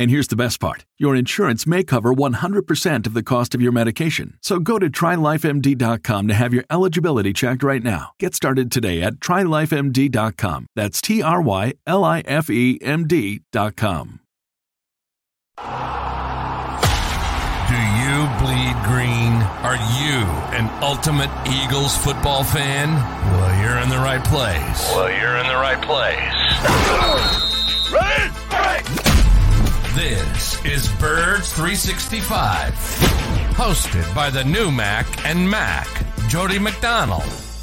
And here's the best part your insurance may cover 100% of the cost of your medication. So go to trylifemd.com to have your eligibility checked right now. Get started today at trylifemd.com. That's T R Y L I F E M D.com. Do you bleed green? Are you an ultimate Eagles football fan? Well, you're in the right place. Well, you're in the right place. Red, red. This is Birds 365, hosted by the new Mac and Mac, Jody McDonald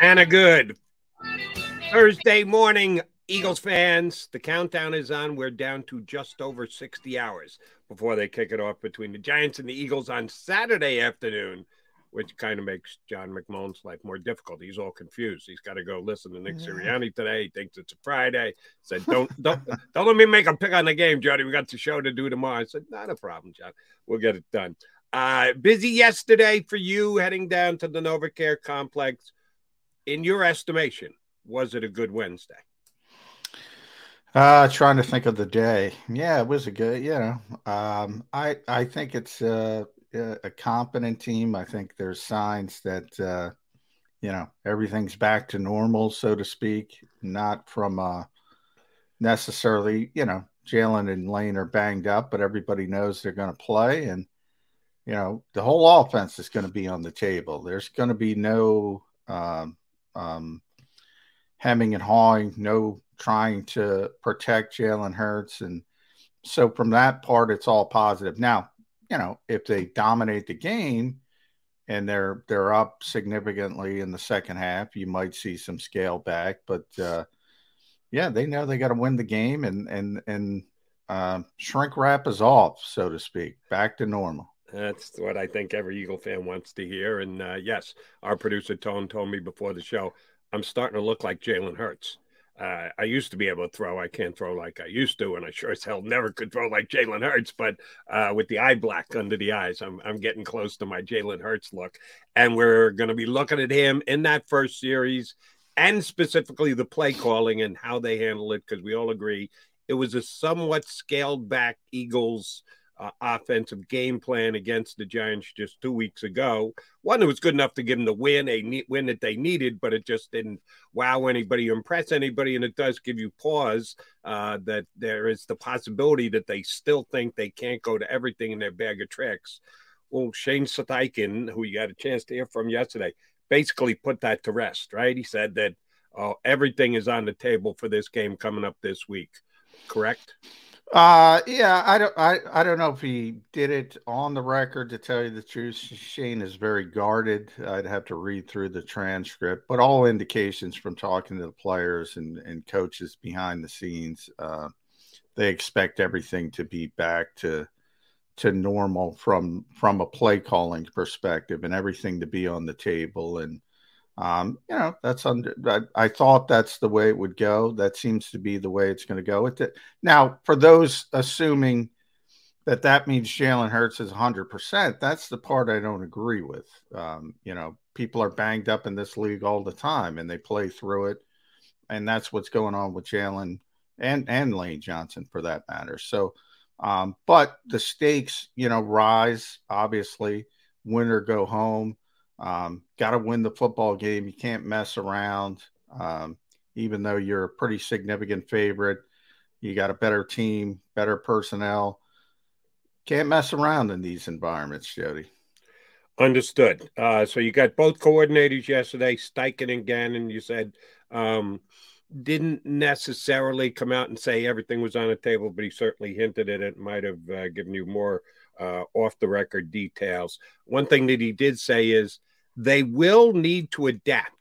Anna Good. Thursday morning, Eagles fans. The countdown is on. We're down to just over 60 hours before they kick it off between the Giants and the Eagles on Saturday afternoon, which kind of makes John McMullen's life more difficult. He's all confused. He's got to go listen to Nick Sirianni today. He thinks it's a Friday. Said, "Don't don't don't let me make a pick on the game, Jody. We got the show to do tomorrow." I said, "Not a problem, John. We'll get it done." Uh, busy yesterday for you heading down to the NovaCare complex in your estimation, was it a good Wednesday? Uh, trying to think of the day. Yeah, it was a good. You know, um, I I think it's a, a competent team. I think there's signs that uh, you know everything's back to normal, so to speak. Not from uh, necessarily, you know, Jalen and Lane are banged up, but everybody knows they're going to play, and you know the whole offense is going to be on the table. There's going to be no um, um, hemming and hawing, no trying to protect Jalen Hurts. And so from that part, it's all positive. Now, you know, if they dominate the game and they're they're up significantly in the second half, you might see some scale back. But uh, yeah, they know they got to win the game and and and uh, shrink wrap is off, so to speak, back to normal. That's what I think every Eagle fan wants to hear. And uh, yes, our producer Tone told me before the show, I'm starting to look like Jalen Hurts. Uh, I used to be able to throw. I can't throw like I used to, and I sure as hell never could throw like Jalen Hurts. But uh, with the eye black under the eyes, I'm I'm getting close to my Jalen Hurts look, and we're going to be looking at him in that first series, and specifically the play calling and how they handle it, because we all agree it was a somewhat scaled back Eagles uh, offensive game plan against the Giants just two weeks ago. One that was good enough to give them the win, a ne- win that they needed, but it just didn't wow anybody, impress anybody, and it does give you pause uh, that there is the possibility that they still think they can't go to everything in their bag of tricks. Well, Shane Steichen, who you got a chance to hear from yesterday, basically put that to rest, right? He said that uh, everything is on the table for this game coming up this week. Correct? Uh yeah, I don't I, I don't know if he did it on the record to tell you the truth. Shane is very guarded. I'd have to read through the transcript, but all indications from talking to the players and, and coaches behind the scenes, uh, they expect everything to be back to to normal from from a play calling perspective and everything to be on the table and um, you know, that's under. I, I, thought that's the way it would go. That seems to be the way it's going to go. With it now, for those assuming that that means Jalen Hurts is 100, percent that's the part I don't agree with. Um, you know, people are banged up in this league all the time, and they play through it, and that's what's going on with Jalen and and Lane Johnson for that matter. So, um, but the stakes, you know, rise obviously. Win or go home um, Got to win the football game. You can't mess around. Um, even though you're a pretty significant favorite, you got a better team, better personnel. Can't mess around in these environments, Jody. Understood. Uh, so you got both coordinators yesterday, Steichen and Gannon. You said um, didn't necessarily come out and say everything was on the table, but he certainly hinted at it. Might have uh, given you more uh, off the record details. One thing that he did say is they will need to adapt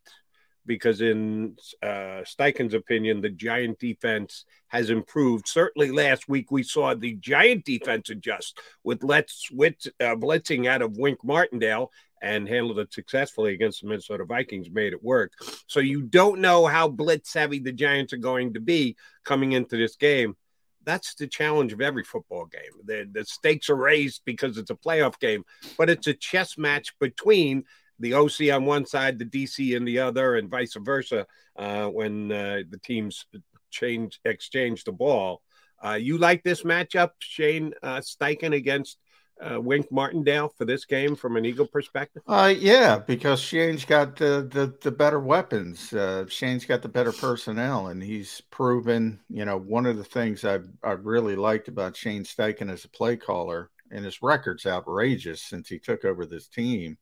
because, in uh, Steichen's opinion, the Giant defense has improved. Certainly, last week we saw the Giant defense adjust with let's with uh, blitzing out of Wink Martindale and handled it successfully against the Minnesota Vikings, made it work. So you don't know how blitz heavy the Giants are going to be coming into this game. That's the challenge of every football game. The, the stakes are raised because it's a playoff game, but it's a chess match between the OC on one side, the DC in the other, and vice versa uh, when uh, the teams change exchange the ball. Uh, you like this matchup, Shane uh, Steichen against uh, Wink Martindale for this game from an Eagle perspective? Uh, yeah, because Shane's got the the, the better weapons. Shane's got the better personnel, and he's proven. You know, one of the things I I really liked about Shane Steichen as a play caller, and his record's outrageous since he took over this team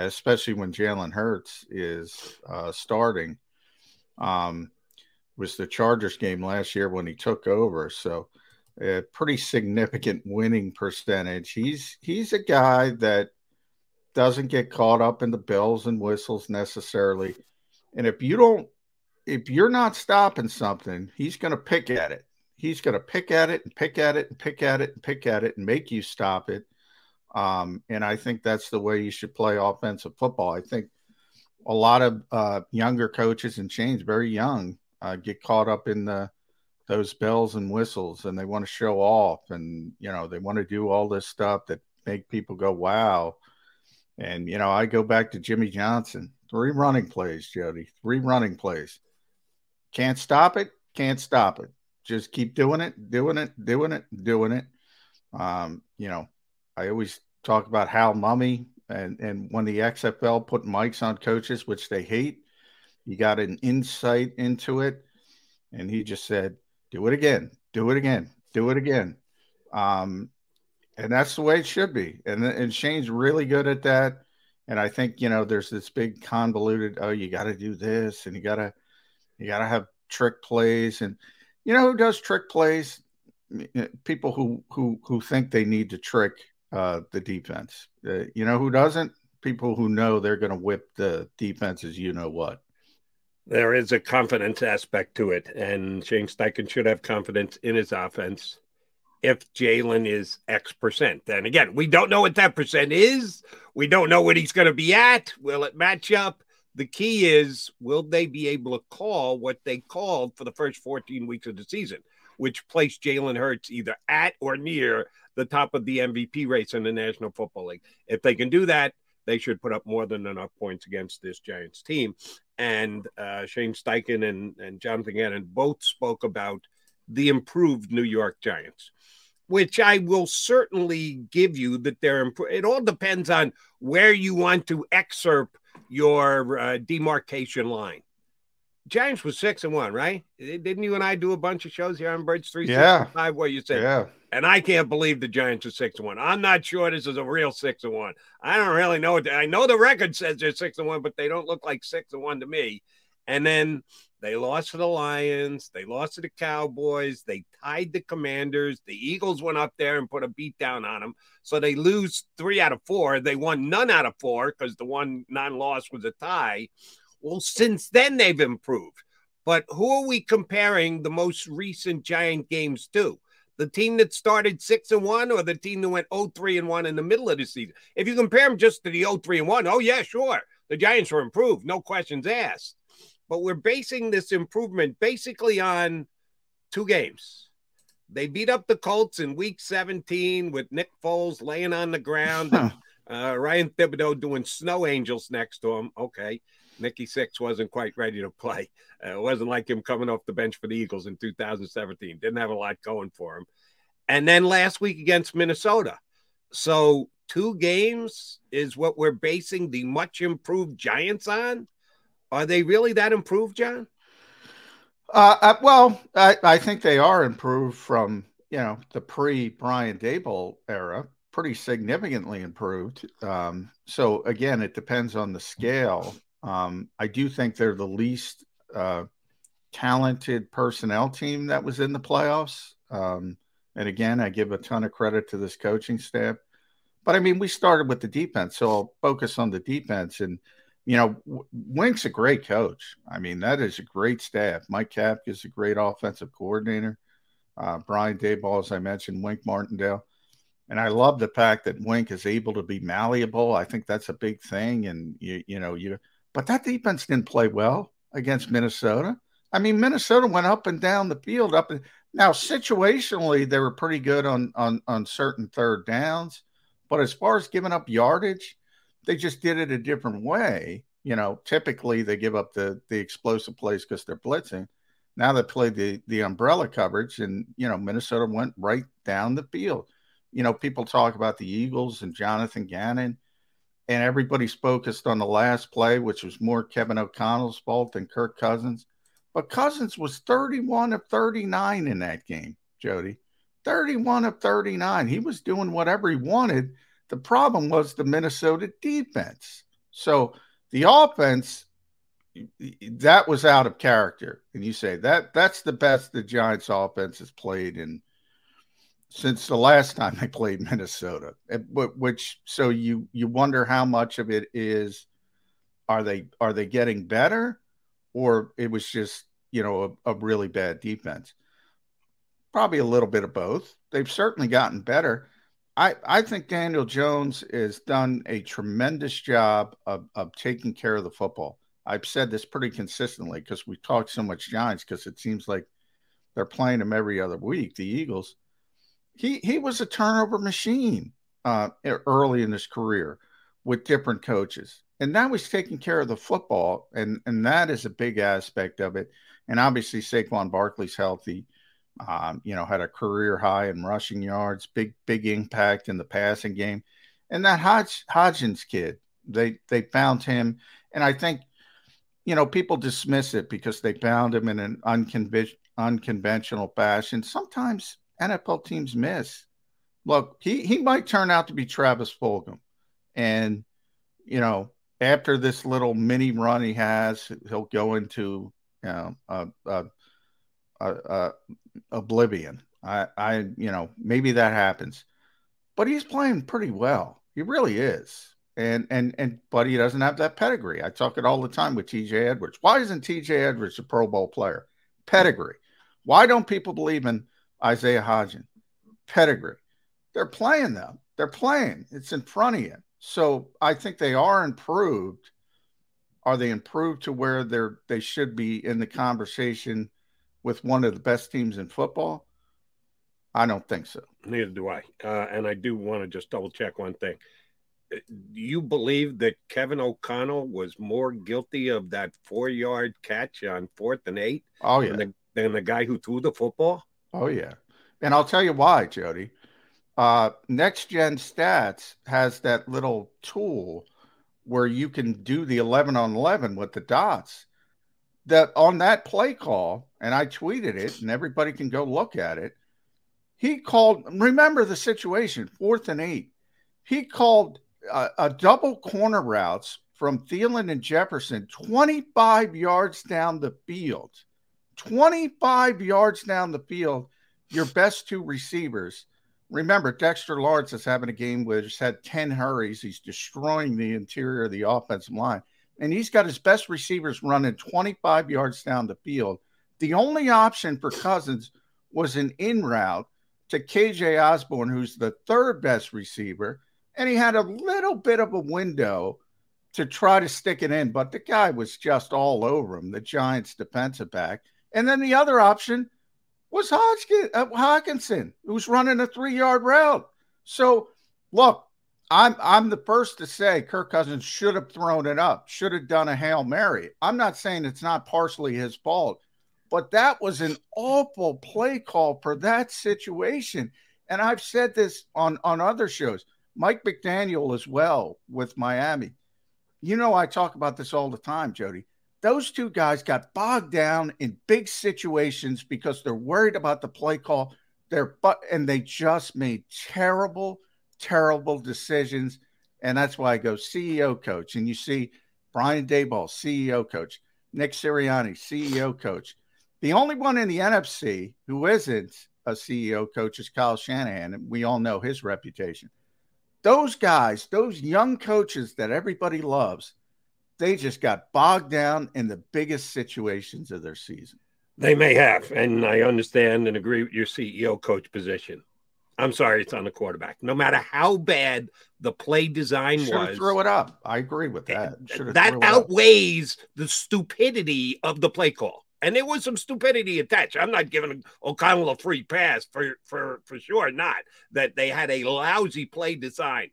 especially when Jalen Hurts is uh, starting. Um, was the Chargers game last year when he took over, so a pretty significant winning percentage. He's he's a guy that doesn't get caught up in the bells and whistles necessarily, and if you don't, if you're not stopping something, he's going to pick at it. He's going to pick at it and pick at it and pick at it and pick at it and make you stop it um, and I think that's the way you should play offensive football. I think a lot of uh, younger coaches and chains, very young, uh, get caught up in the those bells and whistles, and they want to show off, and you know they want to do all this stuff that make people go wow. And you know, I go back to Jimmy Johnson, three running plays, Jody, three running plays. Can't stop it, can't stop it. Just keep doing it, doing it, doing it, doing it. Um, you know, I always talk about Hal Mumme and, and when the XFL put mics on coaches, which they hate, you got an insight into it. And he just said, do it again, do it again, do it again. Um, and that's the way it should be. And, and Shane's really good at that. And I think, you know, there's this big convoluted, oh, you got to do this and you got to, you got to have trick plays. And you know who does trick plays? People who, who, who think they need to trick uh, the defense. Uh, you know who doesn't? People who know they're going to whip the defenses. You know what? There is a confidence aspect to it, and Shane Steichen should have confidence in his offense. If Jalen is X percent, then again, we don't know what that percent is. We don't know what he's going to be at. Will it match up? The key is, will they be able to call what they called for the first 14 weeks of the season, which placed Jalen Hurts either at or near the top of the MVP race in the National Football League. If they can do that, they should put up more than enough points against this Giants team. And uh, Shane Steichen and, and Jonathan Gannon both spoke about the improved New York Giants. which I will certainly give you that they're. Imp- it all depends on where you want to excerpt your uh, demarcation line. Giants was six and one, right? Didn't you and I do a bunch of shows here on Birds three sixty five where you said, Yeah. and I can't believe the Giants are six and one. I'm not sure this is a real six and one. I don't really know. What I know the record says they're six and one, but they don't look like six and one to me. And then they lost to the Lions. They lost to the Cowboys. They tied the Commanders. The Eagles went up there and put a beat down on them. So they lose three out of four. They won none out of four because the one non loss was a tie. Well, since then they've improved. But who are we comparing the most recent Giant games to? The team that started six and one or the team that went 0-3 and one in the middle of the season? If you compare them just to the 0-3 and one, oh yeah, sure. The Giants were improved, no questions asked. But we're basing this improvement basically on two games. They beat up the Colts in week 17 with Nick Foles laying on the ground and uh, Ryan Thibodeaux doing snow angels next to him. Okay. Nicky Six wasn't quite ready to play. Uh, it wasn't like him coming off the bench for the Eagles in 2017. Didn't have a lot going for him. And then last week against Minnesota. So two games is what we're basing the much improved Giants on. Are they really that improved, John? Uh, uh, well, I, I think they are improved from you know the pre Brian Daboll era, pretty significantly improved. Um, so again, it depends on the scale. Um, I do think they're the least uh, talented personnel team that was in the playoffs. Um, and again, I give a ton of credit to this coaching staff. But I mean, we started with the defense, so I'll focus on the defense. And you know, Wink's a great coach. I mean, that is a great staff. Mike Kafka is a great offensive coordinator. Uh, Brian Daboll, as I mentioned, Wink Martindale. And I love the fact that Wink is able to be malleable. I think that's a big thing. And you, you know, you but that defense didn't play well against Minnesota. I mean, Minnesota went up and down the field. Up and now, situationally, they were pretty good on on on certain third downs. But as far as giving up yardage, they just did it a different way. You know, typically they give up the the explosive plays because they're blitzing. Now they play the the umbrella coverage, and you know Minnesota went right down the field. You know, people talk about the Eagles and Jonathan Gannon, and everybody's focused on the last play, which was more Kevin O'Connell's fault than Kirk Cousins. But Cousins was 31 of 39 in that game, Jody. 31 of 39. He was doing whatever he wanted. The problem was the Minnesota defense. So the offense that was out of character. And you say that that's the best the Giants offense has played in since the last time they played Minnesota. Eh, which so you you wonder how much of it is are they are they getting better or it was just, you know, a, a really bad defense. Probably a little bit of both. They've certainly gotten better. I, I think Daniel Jones has done a tremendous job of, of taking care of the football. I've said this pretty consistently because we talk so much Giants because it seems like they're playing them every other week. The Eagles, he he was a turnover machine uh, early in his career with different coaches, and now he's taking care of the football, and and that is a big aspect of it. And obviously, Saquon Barkley's healthy. Um, you know, had a career high in rushing yards, big big impact in the passing game, and that Hodg, Hodgins kid, they they found him, and I think you know, people dismiss it because they found him in an unconven- unconventional fashion. Sometimes NFL teams miss. Look, he, he might turn out to be Travis Fulgham. And, you know, after this little mini run he has, he'll go into, you know, oblivion. I, I, you know, maybe that happens. But he's playing pretty well. He really is and and and but he doesn't have that pedigree. I talk it all the time with TJ Edwards. Why isn't TJ Edwards a Pro Bowl player? Pedigree. Why don't people believe in Isaiah Hodgins? Pedigree. They're playing them. They're playing. It's in front of you. So I think they are improved. Are they improved to where they're they should be in the conversation with one of the best teams in football? I don't think so. Neither do I. Uh, and I do want to just double check one thing Do you believe that Kevin O'Connell was more guilty of that four yard catch on fourth and eight? Oh, yeah. Than the, than the guy who threw the football? Oh, yeah. And I'll tell you why, Jody. uh, Next Gen Stats has that little tool where you can do the 11 on 11 with the dots. That on that play call, and I tweeted it, and everybody can go look at it. He called, remember the situation, fourth and eight. He called a, a double corner routes from Thielen and Jefferson 25 yards down the field. 25 yards down the field, your best two receivers remember, Dexter Lawrence is having a game where he's had 10 hurries. He's destroying the interior of the offensive line. And he's got his best receivers running 25 yards down the field. The only option for Cousins was an in route to KJ Osborn, who's the third best receiver. And he had a little bit of a window to try to stick it in, but the guy was just all over him, the Giants defensive back. And then the other option was Hodgins, uh, was running a three yard route. So, look, I'm I'm the first to say Kirk Cousins should have thrown it up, should have done a hail mary. I'm not saying it's not partially his fault, but that was an awful play call for that situation. And I've said this on on other shows. Mike McDaniel as well with Miami. You know, I talk about this all the time, Jody those two guys got bogged down in big situations because they're worried about the play call. They're but and they just made terrible, terrible decisions. And that's why I go CEO coach. And you see Brian Daboll, CEO coach, Nick Sirianni, CEO coach. The only one in the NFC who isn't a CEO coach is Kyle Shanahan, and we all know his reputation. Those guys, those young coaches that everybody loves, they just got bogged down in the biggest situations of their season. They may have, and I understand and agree with your CEO coach position. I'm sorry, it's on the quarterback. No matter how bad the play design Should was, throw it up. I agree with that. Should've that outweighs up. the stupidity of the play call. And there was some stupidity attached. I'm not giving O'Connell a free pass for for for sure. Not that they had a lousy play design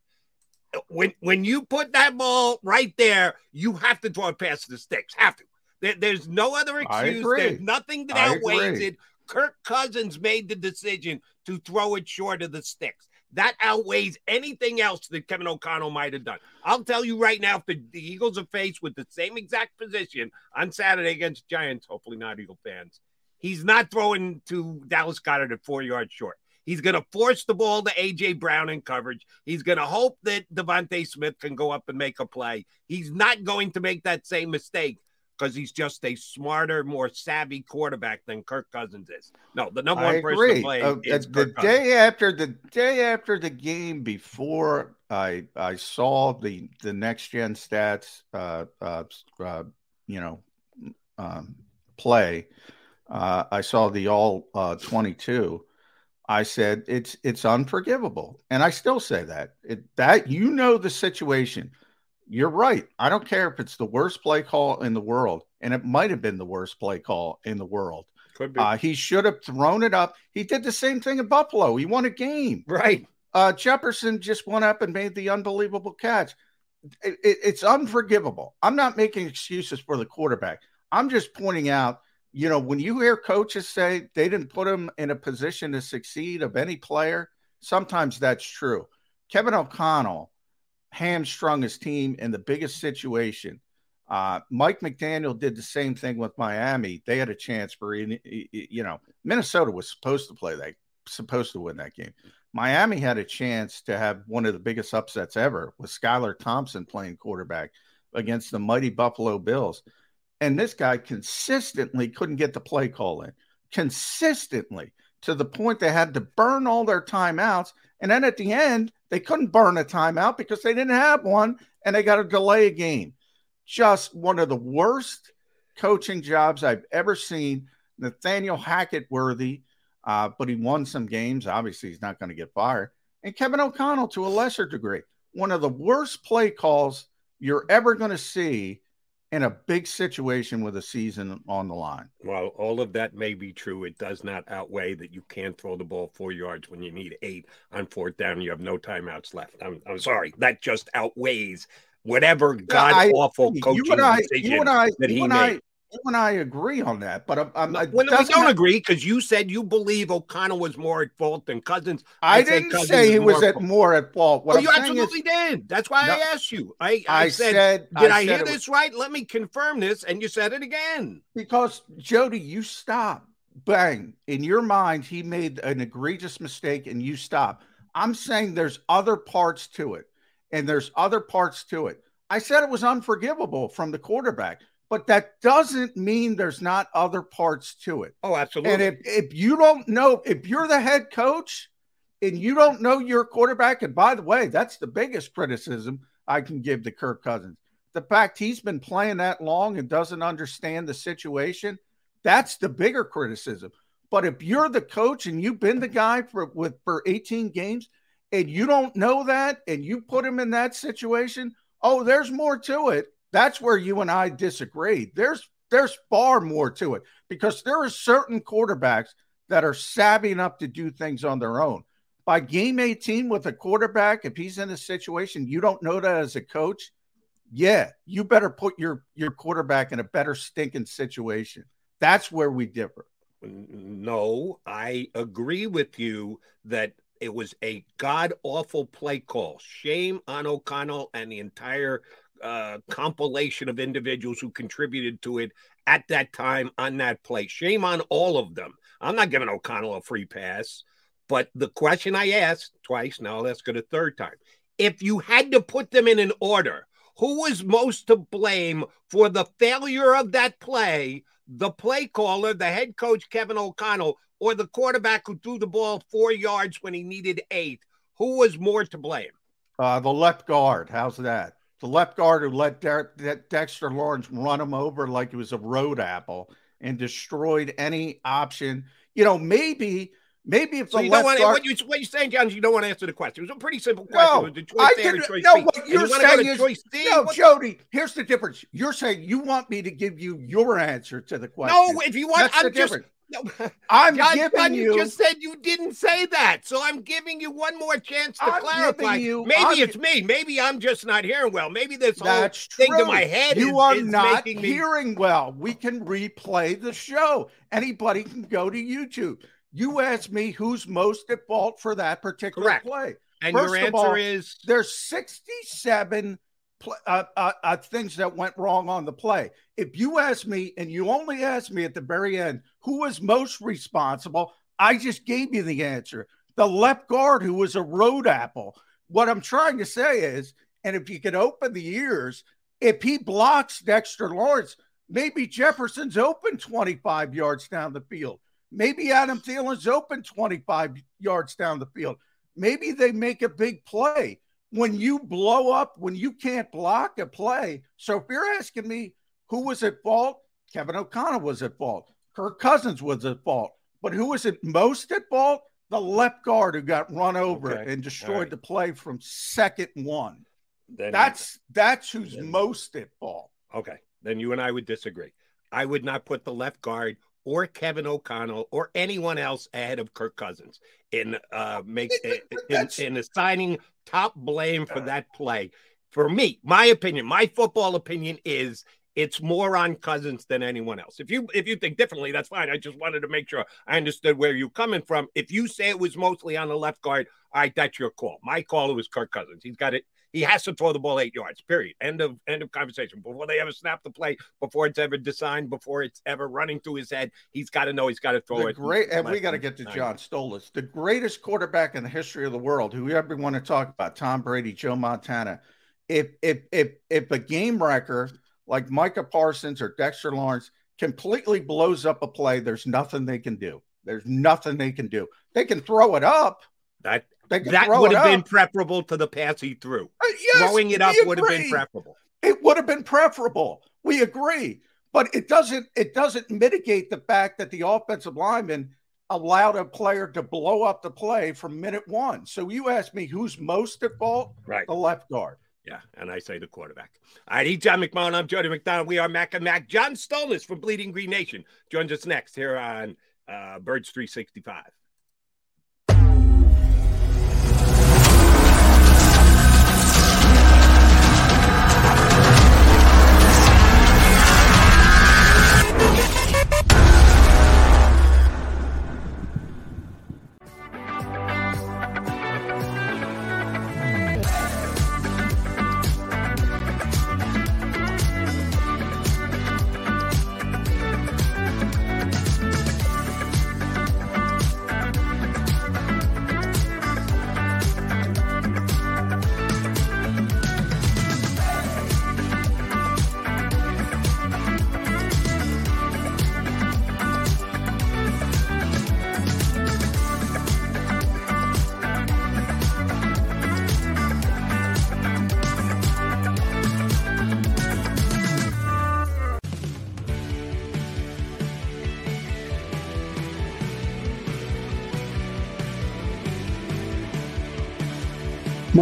when when you put that ball right there, you have to throw it past the sticks. Have to. There, there's no other excuse. There's nothing that outweighs it. Kirk Cousins made the decision to throw it short of the sticks. That outweighs anything else that Kevin O'Connell might have done. I'll tell you right now, if the, the Eagles are faced with the same exact position on Saturday against Giants, hopefully not Eagle fans, he's not throwing to Dallas Goedert at four yards short. He's going to force the ball to A.J. Brown in coverage. He's going to hope that DeVonta Smith can go up and make a play. He's not going to make that same mistake because he's just a smarter, more savvy quarterback than Kirk Cousins is. No, the number one person to play uh, is the Kirk day Cousins. after the day after the game before I I saw the the next gen stats uh, uh, uh you know um, play. Uh, I saw the all uh, 22 I said it's it's unforgivable, and I still say that. It, that you know the situation. You're right. I don't care if it's the worst play call in the world, and it might have been the worst play call in the world. Could be. Uh, he should have thrown it up. He did the same thing in Buffalo. He won a game. Right. Uh, Jefferson just went up and made the unbelievable catch. It, it, it's unforgivable. I'm not making excuses for the quarterback. I'm just pointing out you know, when you hear coaches say they didn't put him in a position to succeed of any player, sometimes that's true. Kevin O'Connell hamstrung his team in the biggest situation. Uh, Mike McDaniel did the same thing with Miami. They had a chance for, you know, Minnesota was supposed to play that, supposed to win that game. Miami had a chance to have one of the biggest upsets ever with Skylar Thompson playing quarterback against the mighty Buffalo Bills. And this guy consistently couldn't get the play call in, consistently to the point they had to burn all their timeouts. And then at the end, they couldn't burn a timeout because they didn't have one and they got to delay a game. Just one of the worst coaching jobs I've ever seen. Nathaniel Hackett worthy, uh, but he won some games. Obviously, he's not going to get fired. And Kevin O'Connell to a lesser degree. One of the worst play calls you're ever going to see in a big situation with a season on the line. Well, all of that may be true. It does not outweigh that you can't throw the ball four yards when you need eight on fourth down. You have no timeouts left. I'm, I'm sorry. That just outweighs whatever god awful coaching you and I, decision you and I, that he and made. I, you and I agree on that, but I'm, I'm No, when we don't have- agree because you said you believe O'Connell was more at fault than Cousins. I say didn't Cousins say he was more at fault. more at fault. What oh, you saying is- absolutely did. That's why No. I asked you. I, I, I said, said- did I I, said hear it was- this right? Let me confirm this, and you said it again. Because Jody, you stop. Bang. In your mind, he made an egregious mistake and you stop. I'm saying there's other parts to it. And there's other parts to it. I said it was unforgivable from the quarterback, but that doesn't mean there's not other parts to it. Oh, absolutely. And if, if you don't know, if you're the head coach and you don't know your quarterback, and by the way, that's the biggest criticism I can give to Kirk Cousins. The fact he's been playing that long and doesn't understand the situation, that's the bigger criticism. But if you're the coach and you've been the guy for with for 18 games and you don't know that and you put him in that situation, oh, there's more to it. That's where you and I disagree. There's there's far more to it because there are certain quarterbacks that are savvy enough to do things on their own. By game 18 with a quarterback, if he's in a situation you don't know that as a coach, yeah, you better put your your quarterback in a better stinking situation. That's where we differ. No, I agree with you that it was a god awful play call. Shame on O'Connell and the entire uh, compilation of individuals who contributed to it at that time on that play. Shame on all of them. I'm not giving O'Connell a free pass, but the question I asked twice, now let's go to third time. If you had to put them in an order, who was most to blame for the failure of that play? The play caller, the head coach Kevin O'Connell, or the quarterback who threw the ball four yards when he needed eight? Who was more to blame? Uh, the left guard, how's that? The left guard who let De- Dexter Lawrence run him over like he was a road apple and destroyed any option. You know, maybe, maybe if So the you left don't want guard, what you what you're saying, John? is You don't want to answer the question. It was a pretty simple question. No, it was the choice I A or didn't- choice no, B. what you're you saying is- no, What- Jody. Here's the difference. You're saying you want me to give you your answer to the question. no, if you want, That's I'm just. difference. No, I'm John, giving John, you. you just said you didn't say that, so I'm giving you one more chance to I'm clarify. you- Maybe I'm- it's me. Maybe I'm just not hearing well. Maybe this whole That's thing to my head you is, are is not making me. hearing well. We can replay the show. Anybody can go to YouTube. You asked me who's most at fault for that particular Correct. play. And First your answer all, is There's 67 pl- uh, uh, uh, things that went wrong on the play. If you ask me, and you only ask me at the very end, who was most responsible, I just gave you the answer. The left guard, who was a road apple. What I'm trying to say is, and if you could open the ears, if he blocks Dexter Lawrence, maybe Jefferson's open 25 yards down the field. Maybe Adam Thielen's open 25 yards down the field. Maybe they make a big play. When you blow up, when you can't block a play. So if you're asking me who was at fault, Kevin O'Connell was at fault. Kirk Cousins was at fault. But who was it most at fault? The left guard who got run over Okay. and destroyed right. the play from second one. then, That's that's who's Then- most at fault. okay. Then you and I would disagree. I would not put the left guard or Kevin O'Connell or anyone else ahead of Kirk Cousins in uh make in, in assigning top blame for that play. For me, my opinion, my football opinion is it's more on Cousins than anyone else. If you if you think differently, that's fine. I just wanted to make sure I understood where you're coming from. If you say it was mostly on the left guard, all right, that's your call. My call was Kirk Cousins. He's got it. He has to throw the ball eight yards. Period. End of end of conversation. Before they ever snap the play, before it's ever designed, before it's ever running through his head, he's got to know he's got to throw The it. great, and we got to get to John Stolnis, the greatest quarterback in the history of the world. Who ever want to talk about? Tom Brady, Joe Montana. If if if if a game wrecker like Micah Parsons or Dexter Lawrence completely blows up a play, there's nothing they can do. There's nothing they can do. They can throw it up. That that would have been preferable to the pass he threw. Uh, yes, Throwing it up we would have been preferable. It would have been preferable. We agree, but it doesn't. It doesn't mitigate the fact that the offensive lineman allowed a player to blow up the play from minute one. So you ask me who's most at fault? Right. The left guard. Yeah, and I say the quarterback. All right, he's John McMullen. I'm Jody McDonald. We are Mac and Mac. John Stolnis from Bleeding Green Nation joins us next here on uh, Birds 365.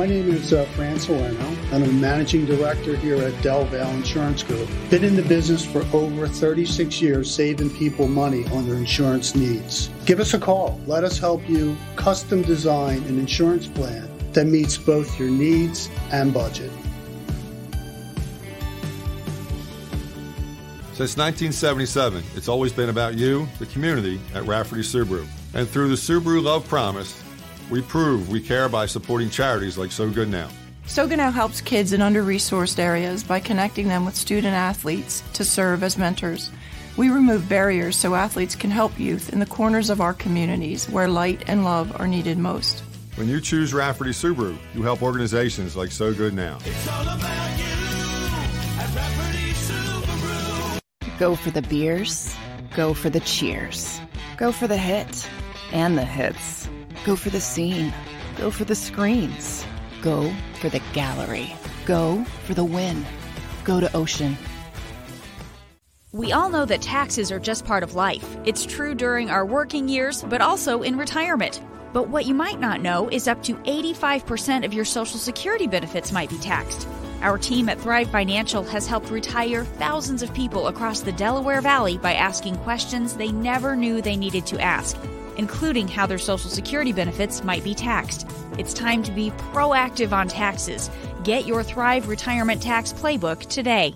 Name is uh, Fran Salerno, and I'm a managing director here at Del Valle Insurance Group. Been in the business for over 36 years, saving people money on their insurance needs. Give us a call. Let us help you custom design an insurance plan that meets both your needs and budget. Since 1977, it's always been about you, the community, at Rafferty Subaru. And through the Subaru Love Promise, we prove we care by supporting charities like So Good Now. So Good Now helps kids in under resourced areas by connecting them with student athletes to serve as mentors. We remove barriers so athletes can help youth in the corners of our communities where light and love are needed most. When you choose Rafferty Subaru, you help organizations like So Good Now. Go for the beers, go for the cheers, go for the hit and the hits, go for the scene, go for the screens, go for the gallery, go for the win, go to Ocean. We all know that taxes are just part of life. It's true during our working years, but also in retirement. But what you might not know is up to 85% of your Social Security benefits might be taxed. Our team at Thrive Financial has helped retire thousands of people across the Delaware Valley by asking questions they never knew they needed to ask, including how their Social Security benefits might be taxed. It's time to be proactive on taxes. Get your Thrive Retirement Tax Playbook today.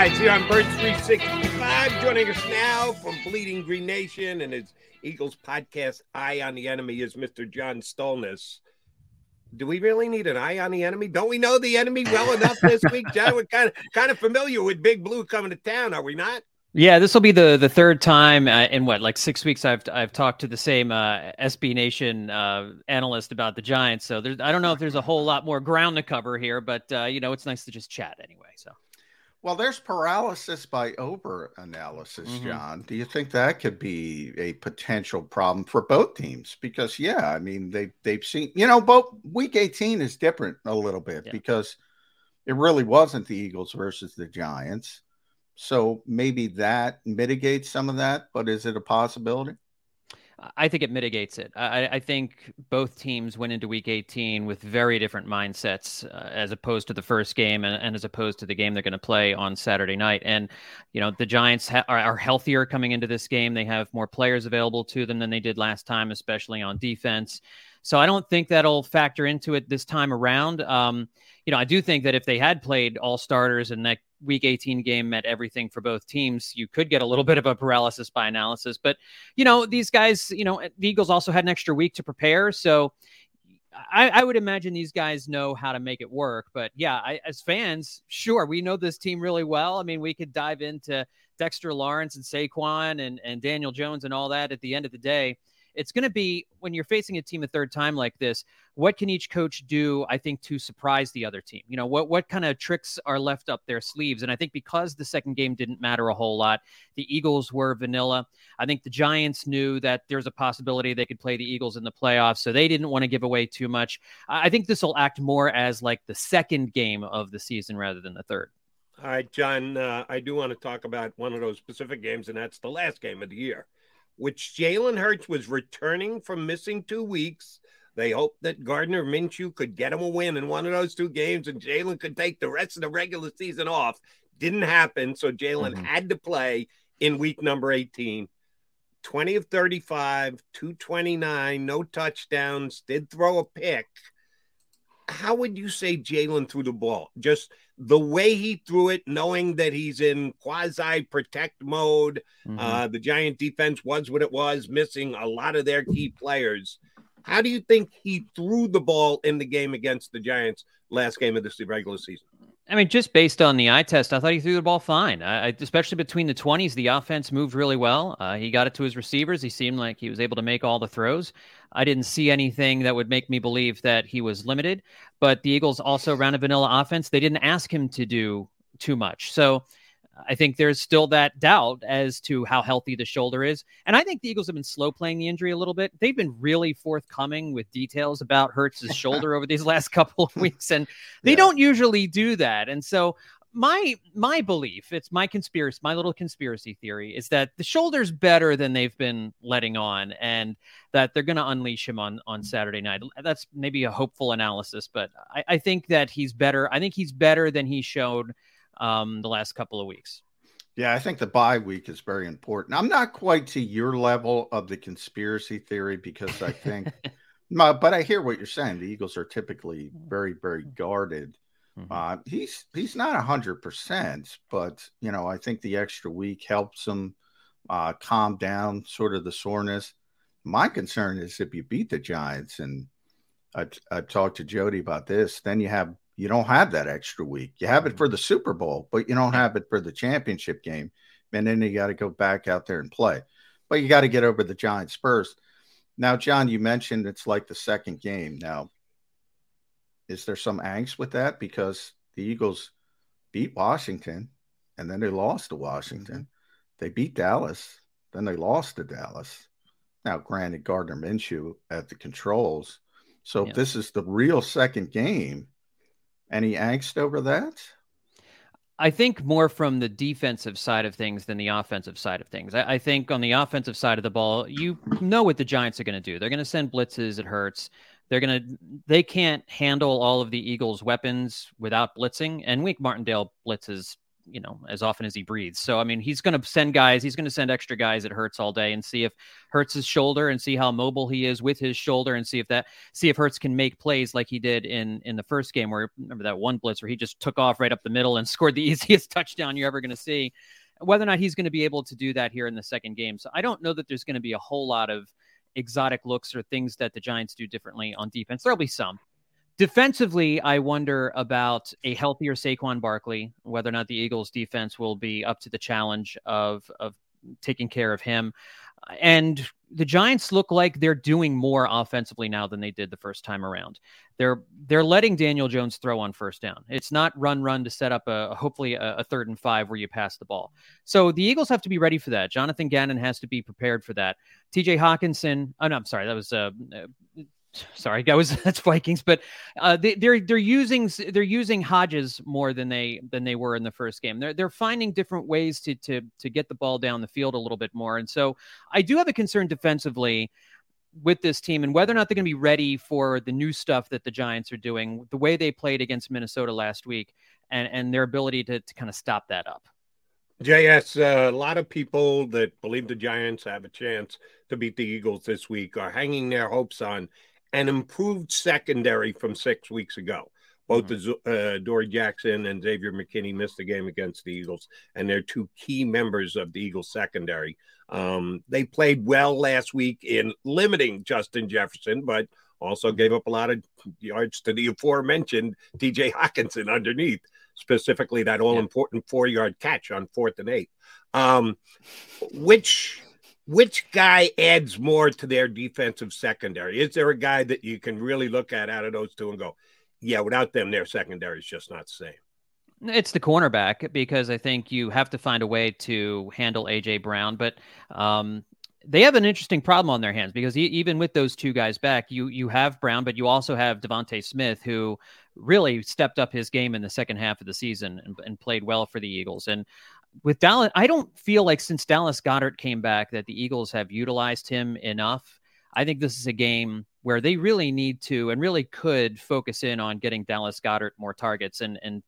Guys, here on Birds 365. Joining us now from Bleeding Green Nation and his Eagles podcast, Eye on the Enemy, is Mr. John Stolnis. Do we really need an eye on the enemy? Don't we know the enemy well enough this week, John? We're kind of kind of familiar with Big Blue coming to town, are we not? Yeah, this will be the the third time uh, in what like six weeks I've I've talked to the same uh, SB Nation uh, analyst about the Giants. So there's I don't know if there's a whole lot more ground to cover here, but uh, you know it's nice to just chat anyway. So Well, there's paralysis by over analysis, Mhm. John. Do you think that could be a potential problem for both teams? Because yeah, I mean they they've seen you know both week 18 is different a little bit Yeah. because it really wasn't the Eagles versus the Giants. So maybe that mitigates some of that, but is it a possibility? I think it mitigates it. I, I think both teams went into Week 18 with very different mindsets, uh, as opposed to the first game, and, and as opposed to the game they're going to play on Saturday night. And you know, the Giants ha- are, are healthier coming into this game. They have more players available to them than they did last time, especially on defense. So I don't think that'll factor into it this time around. Um, you know, I do think that if they had played all starters and that Week 18 game meant everything for both teams, you could get a little bit of a paralysis by analysis. But you know, these guys, you know, the Eagles also had an extra week to prepare. So I, I would imagine these guys know how to make it work. But yeah, I, as fans, sure, we know this team really well. I mean, we could dive into Dexter Lawrence and Saquon and, and Daniel Jones and all that at the end of the day. It's going to be when you're facing a team a third time like this, what can each coach do, I think, to surprise the other team? You know, what, what kind of tricks are left up their sleeves? And I think because the second game didn't matter a whole lot, the Eagles were vanilla. I think the Giants knew that there's a possibility they could play the Eagles in the playoffs, so they didn't want to give away too much. I think this will act more as like the second game of the season rather than the third. All right, John, uh, I do want to talk about one of those specific games, and that's the last game of the year, which Jalen Hurts was returning from missing two weeks. They hoped that Gardner Minshew could get him a win in one of those two games, and Jalen could take the rest of the regular season off. Didn't happen, so Jalen Mhm. had to play in week number 18. 20 of 35, 229, no touchdowns, did throw a pick. How would you say Jalen threw the ball? Just the way he threw it, knowing that he's in quasi protect mode. Mm-hmm. Uh, the Giant defense was what it was, missing a lot of their key players. How do you think he threw the ball in the game against the Giants last game of the regular season? I mean, just based on the eye test, I thought he threw the ball fine. I, especially between the 20s, the offense moved really well. Uh, he got it to his receivers. He seemed like he was able to make all the throws. I didn't see anything that would make me believe that he was limited. But the Eagles also ran a vanilla offense. They didn't ask him to do too much. So I think there's still that doubt as to how healthy the shoulder is. And I think the Eagles have been slow playing the injury a little bit. They've been really forthcoming with details about Hurts's shoulder over these last couple of weeks, and they yeah. don't usually do that. And so my my belief, it's my conspiracy, my little conspiracy theory is that the shoulder's better than they've been letting on, and that they're going to unleash him on on Saturday night. That's maybe a hopeful analysis, but I, I think that he's better. I think he's better than he showed um, the last couple of weeks. Yeah, I think the bye week is very important. I'm not quite to your level of the conspiracy theory because I think, but I hear what you're saying. The Eagles are typically very, very guarded. Mm-hmm. Uh, he's he's not hundred percent, but you know I think the extra week helps him uh, calm down sort of the soreness. My concern is if you beat the Giants, and I, I talked to Jody about this, then you have you don't have that extra week. You have it mm-hmm. for the Super Bowl, but you don't have it for the championship game. And then you got to go back out there and play. But you got to get over the Giants first. Now, John, you mentioned it's like the second game. Now, is there some angst with that? Because the Eagles beat Washington and then they lost to Washington. Mm-hmm. They beat Dallas, then they lost to Dallas. Now, granted, Gardner Minshew at the controls. So yeah. if this is the real second game, any angst over that? I think more from the defensive side of things than the offensive side of things. I, I think on the offensive side of the ball, you know what the Giants are going to do. They're going to send blitzes. It hurts. They're going to. They can't handle all of the Eagles' weapons without blitzing. And Wink Martindale blitzes you know, as often as he breathes. So, I mean, he's going to send guys, he's going to send extra guys at Hurts all day and see if Hurts his shoulder and see how mobile he is with his shoulder and see if that, see if Hurts can make plays like he did in, in the first game where, remember that one blitz where he just took off right up the middle and scored the easiest touchdown you're ever going to see. Whether or not he's going to be able to do that here in the second game. So, I don't know that there's going to be a whole lot of exotic looks or things that the Giants do differently on defense. There'll be some. Defensively, I wonder about a healthier Saquon Barkley, whether or not the Eagles defense will be up to the challenge of of taking care of him. And the Giants look like they're doing more offensively now than they did the first time around. They're they're letting Daniel Jones throw on first down. It's not run run to set up a hopefully a, a, third and five where you pass the ball. So the Eagles have to be ready for that. Jonathan Gannon has to be prepared for that. T.J. Hockenson. Oh no, I'm sorry, that was uh, sorry, that was that's Vikings, but uh, they, they're they're using they're using Hodgins more than they than they were in the first game. They're they're finding different ways to to to get the ball down the field a little bit more, and so I do have a concern defensively with this team and whether or not they're going to be ready for the new stuff that the Giants are doing, the way they played against Minnesota last week, and and their ability to to kind of stop that up. JS, uh, a lot of people that believe the Giants have a chance to beat the Eagles this week are hanging their hopes on an improved secondary from six weeks ago. Both mm-hmm. uh, Dory Jackson and Xavier McKinney missed the game against the Eagles, and they're two key members of the Eagles secondary. Um, they played well last week in limiting Justin Jefferson, but also gave up a lot of yards to the aforementioned DJ Hockenson underneath, specifically that all important four yard catch on fourth and eight. Um, which which guy adds more to their defensive secondary? Is there a guy that you can really look at out of those two and go, yeah, without them, their secondary is just not the same? It's the cornerback because I think you have to find a way to handle AJ Brown, but um, they have an interesting problem on their hands because even with those two guys back, you you have Brown, but you also have DeVonta Smith who really stepped up his game in the second half of the season and, and played well for the Eagles. And with Dallas, I don't feel like since Dallas Goedert came back that the Eagles have utilized him enough. I think this is a game where they really need to and really could focus in on getting Dallas Goedert more targets and and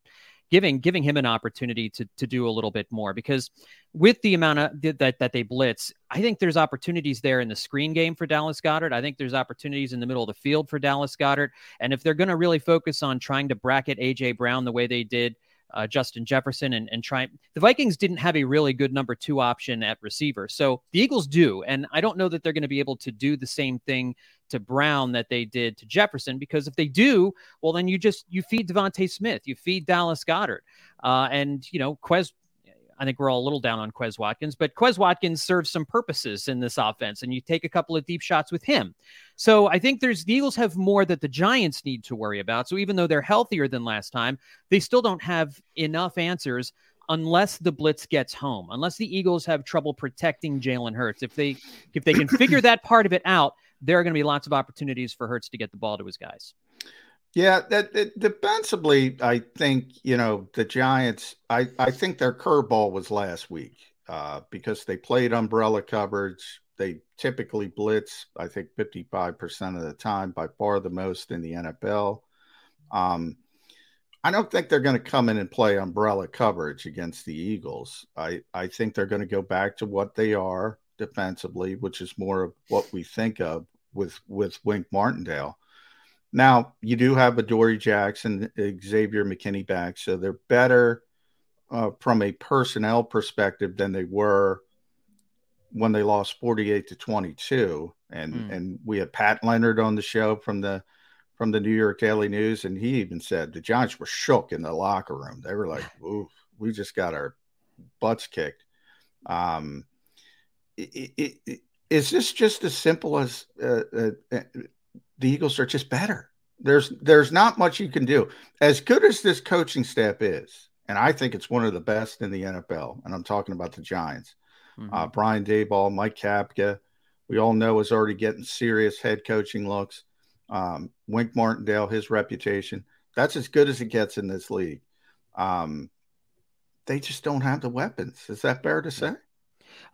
giving giving him an opportunity to to do a little bit more because with the amount of that that they blitz, I think there's opportunities there in the screen game for Dallas Goedert. I think there's opportunities in the middle of the field for Dallas Goedert. and if they're going to really focus on trying to bracket AJ Brown the way they did uh, Justin Jefferson and, and try. The Vikings didn't have a really good number two option at receiver. So the Eagles do. And I don't know that they're going to be able to do the same thing to Brown that they did to Jefferson because if they do, well, then you just you feed DeVonta Smith, you feed Dallas Goedert. Uh, and, you know, Quez I think we're all a little down on Quez Watkins, but Quez Watkins serves some purposes in this offense, and you take a couple of deep shots with him. So I think there's the Eagles have more that the Giants need to worry about. So even though they're healthier than last time, they still don't have enough answers unless the blitz gets home, unless the Eagles have trouble protecting Jalen Hurts. If they if they can figure that part of it out, there are going to be lots of opportunities for Hurts to get the ball to his guys. Yeah, that, that defensively, I think you know the Giants. I I think their curveball was last week uh, because they played umbrella coverage. They typically blitz. I think fifty five percent of the time, by far the most in the NFL. Um, I don't think they're going to come in and play umbrella coverage against the Eagles. I I think they're going to go back to what they are defensively, which is more of what we think of with with Wink Martindale. Now you do have Adoree Jackson, Xavier McKinney back, so they're better uh, from a personnel perspective than they were when they lost 48 to 22 and mm. and we had Pat Leonard on the show from the from the New York Daily News and he even said the Giants were shook in the locker room. They were like ooh we just got our butts kicked. Um it, it, it, is this just as simple as uh, uh the Eagles are just better. There's there's not much you can do. As good as this coaching staff is, and I think it's one of the best in the NFL, and I'm talking about the Giants. Mm-hmm. Uh, Brian Daboll, Mike Kafka, we all know is already getting serious head coaching looks. Um, Wink Martindale, his reputation, that's as good as it gets in this league. Um, they just don't have the weapons. Is that fair to say?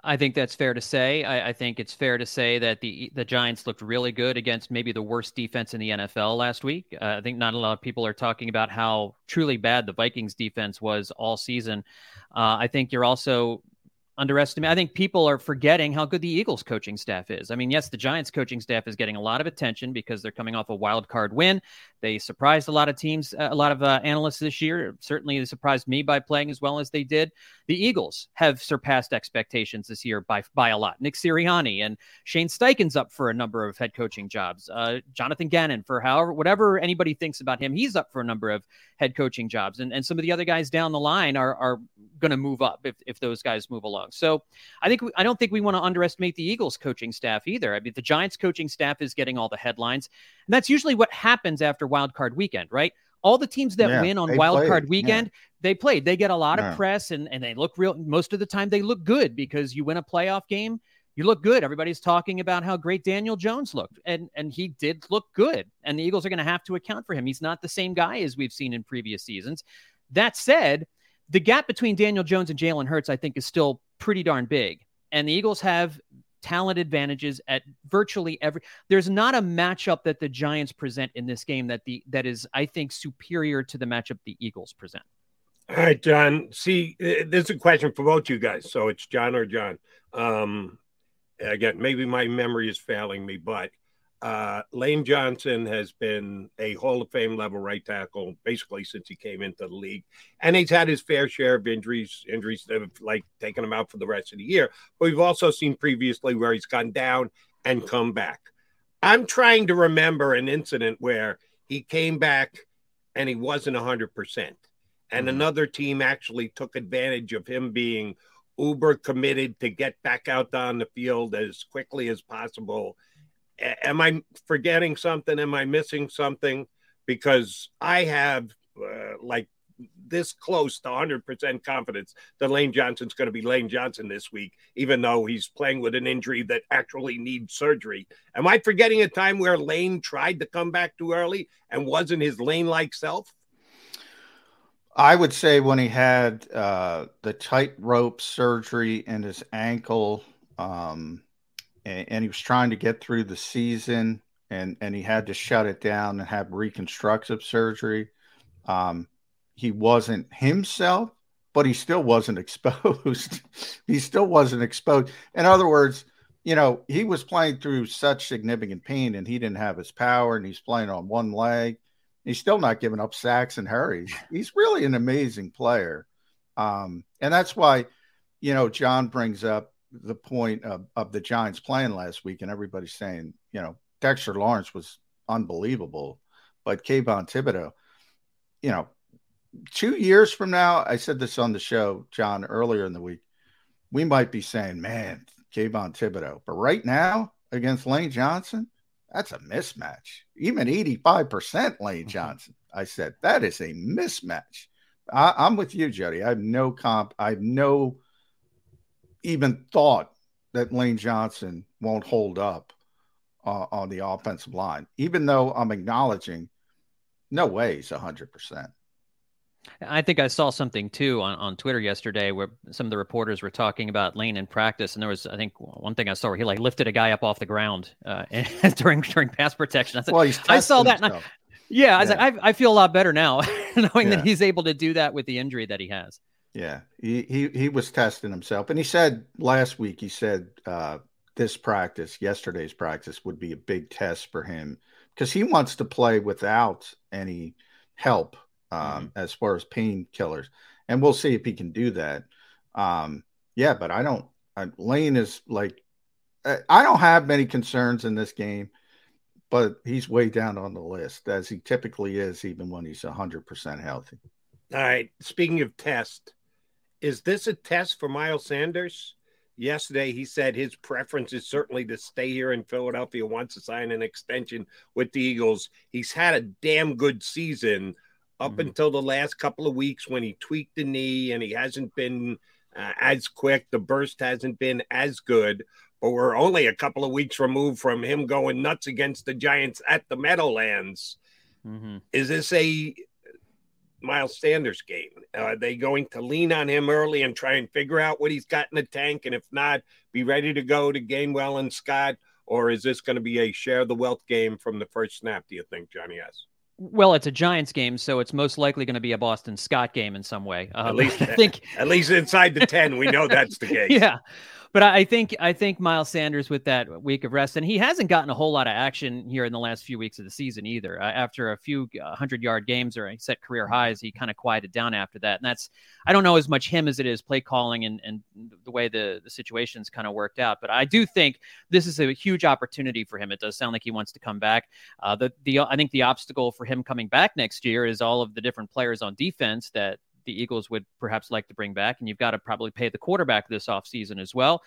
I think that's fair to say. I, I, think it's fair to say that the the Giants looked really good against maybe the worst defense in the NFL last week. Uh, I think not a lot of people are talking about how truly bad the Vikings defense was all season. Uh, I think you're also underestimating. I think people are forgetting how good the Eagles coaching staff is. I mean, yes, the Giants coaching staff is getting a lot of attention because they're coming off a wild card win. They surprised a lot of teams, uh, a lot of uh, analysts this year. Certainly, they surprised me by playing as well as they did. The Eagles have surpassed expectations this year by by a lot. Nick Sirianni and Shane Steichen's up for a number of head coaching jobs. Uh, Jonathan Gannon for however whatever anybody thinks about him, he's up for a number of head coaching jobs. And and some of the other guys down the line are are going to move up if if those guys move along. So I think I don't think we want to underestimate the Eagles coaching staff either. I mean, the Giants coaching staff is getting all the headlines, and that's usually what happens after Wild Card Weekend, right? All the teams that yeah, win on Wild played. Card Weekend, yeah. they played. They get a lot yeah. of press, and and they look real. Most of the time, they look good because you win a playoff game. You look good. Everybody's talking about how great Daniel Jones looked, and and he did look good. And the Eagles are going to have to account for him. He's not the same guy as we've seen in previous seasons. That said, the gap between Daniel Jones and Jalen Hurts, I think, is still pretty darn big. And the Eagles have talent advantages at virtually every there's not a matchup that the Giants present in this game that the that is I think superior to the matchup the Eagles present. All right, John. See, uh, this is a question for both you guys. So it's John or John. Um, again, maybe my memory is failing me, but uh, Lane Johnson has been a Hall of Fame level right tackle basically since he came into the league, and he's had his fair share of injuries, injuries that have like taken him out for the rest of the year. But we've also seen previously where he's gone down and come back. I'm trying to remember an incident where he came back and he wasn't 100%. And mm-hmm. another team actually took advantage of him being uber committed to get back out on the field as quickly as possible am I forgetting something? Am I missing something? Because I have uh, like this close to 100% confidence that Lane Johnson's going to be Lane Johnson this week, even though he's playing with an injury that actually needs surgery. Am I forgetting a time where Lane tried to come back too early and wasn't his Lane like self? I would say when he had uh, the tightrope surgery in his ankle, um, and, and he was trying to get through the season and and he had to shut it down and have reconstructive surgery. Um, he wasn't himself, but he still wasn't exposed. he still wasn't exposed. In other words, you know, he was playing through such significant pain and he didn't have his power and he's playing on one leg. He's still not giving up sacks and hurries. He's really an amazing player. Um, and that's why, you know, John brings up the point of, of the Giants playing last week, and everybody's saying, you know, Dexter Lawrence was unbelievable, but Kayvon Thibodeaux, you know, two years from now, I said this on the show, John, earlier in the week, we might be saying, man, Kayvon Thibodeaux. But right now, against Lane Johnson, that's a mismatch. Even 85% Lane mm-hmm. Johnson. I said, that is a mismatch. I, am with you, Jody. I have no comp. I have no even thought that Lane Johnson won't hold up uh, on the offensive line, even though I'm acknowledging no way he's 100%. I think I saw something too on, on Twitter yesterday where some of the reporters were talking about Lane in practice, and there was I think one thing I saw where he like lifted a guy up off the ground uh, during during pass protection. I, said, well, I saw that. I, yeah, I was like, I, I feel a lot better now knowing yeah. that he's able to do that with the injury that he has. Yeah, he, he he was testing himself, and he said last week he said uh, this practice, yesterday's practice, would be a big test for him because he wants to play without any help um, mm-hmm. as far as painkillers, and we'll see if he can do that. Um, yeah, but I don't. I, Lane is like, I don't have many concerns in this game, but he's way down on the list as he typically is, even when he's hundred percent healthy. All right. Speaking of test, is this a test for Miles Sanders? Yesterday, he said his preference is certainly to stay here in Philadelphia, wants to sign an extension with the Eagles. He's had a damn good season up mm-hmm. until the last couple of weeks when he tweaked the knee and he hasn't been uh, as quick. The burst hasn't been as good, but we're only a couple of weeks removed from him going nuts against the Giants at the Meadowlands. Mm-hmm. Is this a Miles Sanders game? Are they going to lean on him early and try and figure out what he's got in the tank? And if not, be ready to go to Gainwell and Scott? Or is this going to be a share the wealth game from the first snap, do you think, Johnny S? Well, it's a Giants game, so it's most likely going to be a Boston Scott game in some way. at um, least, I think, at least inside the ten, we know that's the case. Yeah, but I think I think Miles Sanders with that week of rest, and he hasn't gotten a whole lot of action here in the last few weeks of the season either. Uh, after a few uh, hundred yard games or set career highs, he kind of quieted down after that. And that's I don't know as much him as it is play calling and, and the way the the situations kind of worked out. But I do think this is a huge opportunity for him. It does sound like he wants to come back. Uh, the the I think the obstacle for him coming back next year is all of the different players on defense that the Eagles would perhaps like to bring back. And you've got to probably pay the quarterback this offseason as well.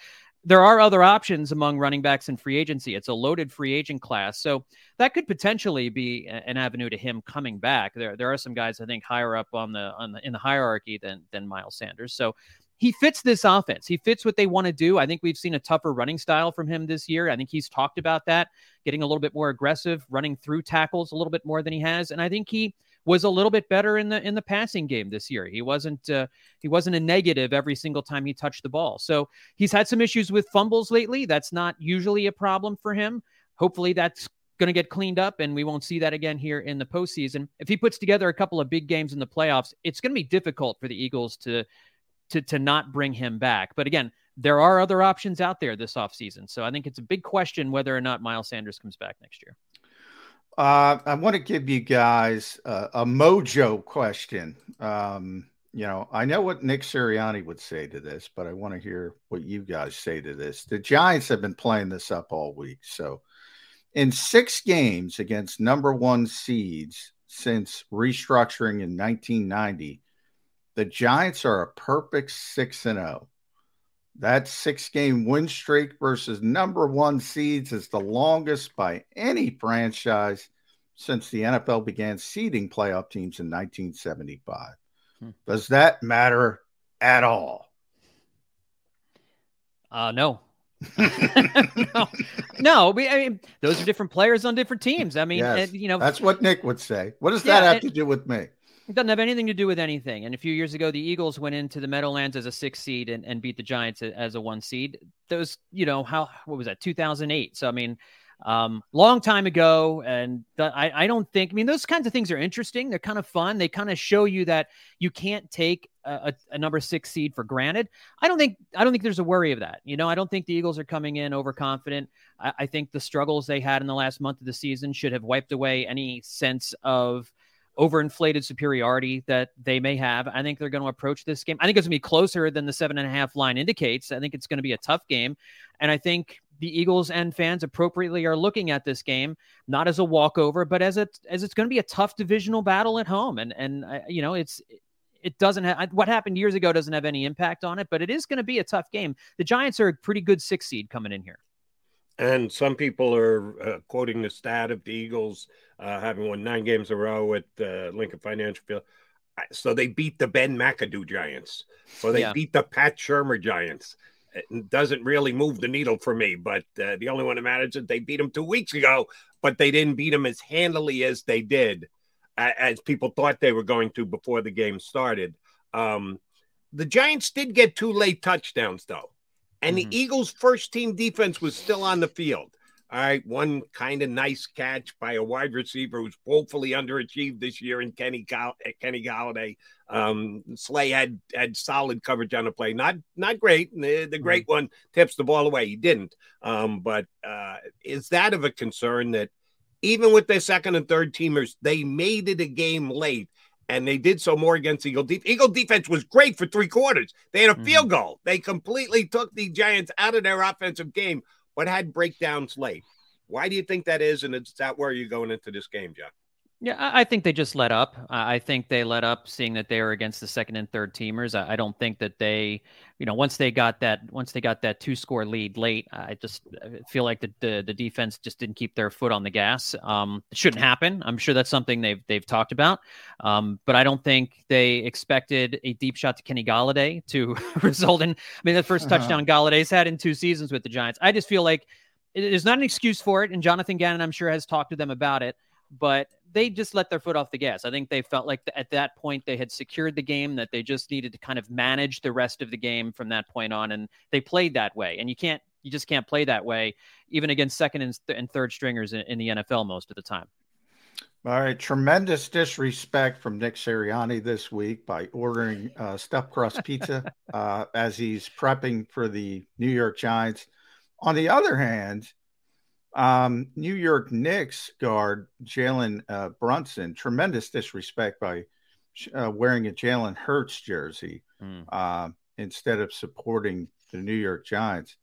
There are other options among running backs in free agency. It's a loaded free agent class. So that could potentially be an avenue to him coming back. There, there are some guys I think higher up on the, on the in the hierarchy than than Miles Sanders. So he fits this offense. He fits what they want to do. I think we've seen a tougher running style from him this year. I think he's talked about that, getting a little bit more aggressive, running through tackles a little bit more than he has. And I think he was a little bit better in the in the passing game this year. He wasn't uh, he wasn't a negative every single time he touched the ball. So he's had some issues with fumbles lately. That's not usually a problem for him. Hopefully that's going to get cleaned up and we won't see that again here in the postseason. If he puts together a couple of big games in the playoffs, it's going to be difficult for the Eagles to to to not bring him back. But again, there are other options out there this offseason. So I think it's a big question whether or not Miles Sanders comes back next year. Uh, I want to give you guys a, a mojo question. Um, you know, I know what Nick Sirianni would say to this, but I want to hear what you guys say to this. The Giants have been playing this up all week. So, in six games against number one seeds since restructuring in 1990, the Giants are a perfect 6 and 0. That six game win streak versus number one seeds is the longest by any franchise since the NFL began seeding playoff teams in 1975. Hmm. Does that matter at all? Uh, no. no, no. We, I mean, those are different players on different teams. I mean, yes, you know, that's what Nick would say. What does yeah, that have it, to do with me? It doesn't have anything to do with anything. And a few years ago, the Eagles went into the Meadowlands as a six seed and, and beat the Giants as a one seed. Those, you know, how what was that? 2008. So I mean, um, long time ago. And the, I, I don't think, I mean, those kinds of things are interesting. They're kind of fun. They kind of show you that you can't take a, a, number six seed for granted. I don't think, I don't think there's a worry of that. You know, I don't think the Eagles are coming in overconfident. I, I think the struggles they had in the last month of the season should have wiped away any sense of, overinflated superiority that they may have. I think they're going to approach this game. I think it's going to be closer than the seven and a half line indicates. I think it's going to be a tough game. And I think the Eagles and fans appropriately are looking at this game not as a walkover, but as it as it's going to be a tough divisional battle at home. And and uh, you know it's it doesn't have what happened years ago doesn't have any impact on it, but it is going to be a tough game. The Giants are a pretty good six seed coming in here. And some people are uh, quoting the stat of the Eagles uh, having won nine games in a row at uh, Lincoln Financial Field. So they beat the Ben McAdoo Giants. So they yeah. beat the Pat Shurmur Giants. It doesn't really move the needle for me, but uh, the only one that matters is they beat them two weeks ago, but they didn't beat them as handily as they did, as people thought they were going to before the game started. Um, the Giants did get two late touchdowns, though and mm-hmm. the Eagles' first team defense was still on the field. All right, one kind of nice catch by a wide receiver who's woefully underachieved this year in Kenny Gall- Kenny Golladay. Um, Slay had had solid coverage on the play, not not great. The, the great mm-hmm. one tips the ball away. He didn't. Um, but uh, is that of a concern that even with their second and third teamers, they made it a game late and they did so more against Eagle. De- Eagle defense was great for three quarters. They had a mm-hmm. field goal. They completely took the Giants out of their offensive game, but had breakdowns late. Why do you think that is? And is that where you're going into this game, John? Yeah, I think they just let up. I think they let up seeing that they were against the second and third teamers. I don't think that they, you know, once they got that once they got that two score lead late, I just feel like the, the, the defense just didn't keep their foot on the gas. Um, it shouldn't happen. I'm sure that's something they've they've talked about. Um, but I don't think they expected a deep shot to Kenny Golladay to result in. I mean, the 1st uh-huh. touchdown Golladay's had in two seasons with the Giants. I just feel like it is not an excuse for it, and Jonathan Gannon, I'm sure, has talked to them about it but they just let their foot off the gas. I think they felt like at that point they had secured the game, that they just needed to kind of manage the rest of the game from that point on, and they played that way. And you can't, you just can't play that way, even against second and, th- and third stringers in, in, the NFL most of the time. All right, tremendous disrespect from Nick Sirianni this week by ordering uh, stuffed crust pizza uh, as he's prepping for the New York Giants. On the other hand, um, New York Knicks guard Jalen uh, Brunson, tremendous disrespect by uh, wearing a Jalen Hurts jersey mm. uh, instead of supporting the New York Giants.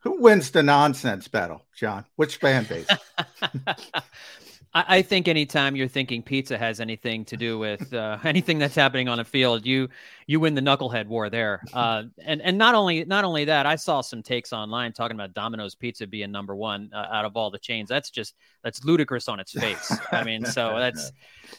Who wins the nonsense battle, John? Which fan base? I, think anytime you're thinking pizza has anything to do with uh, anything that's happening on a field, you you win the knucklehead war there. Uh, and and not only not only that, I saw some takes online talking about Domino's Pizza being number one uh, out of all the chains. That's just that's ludicrous on its face. I mean, so that's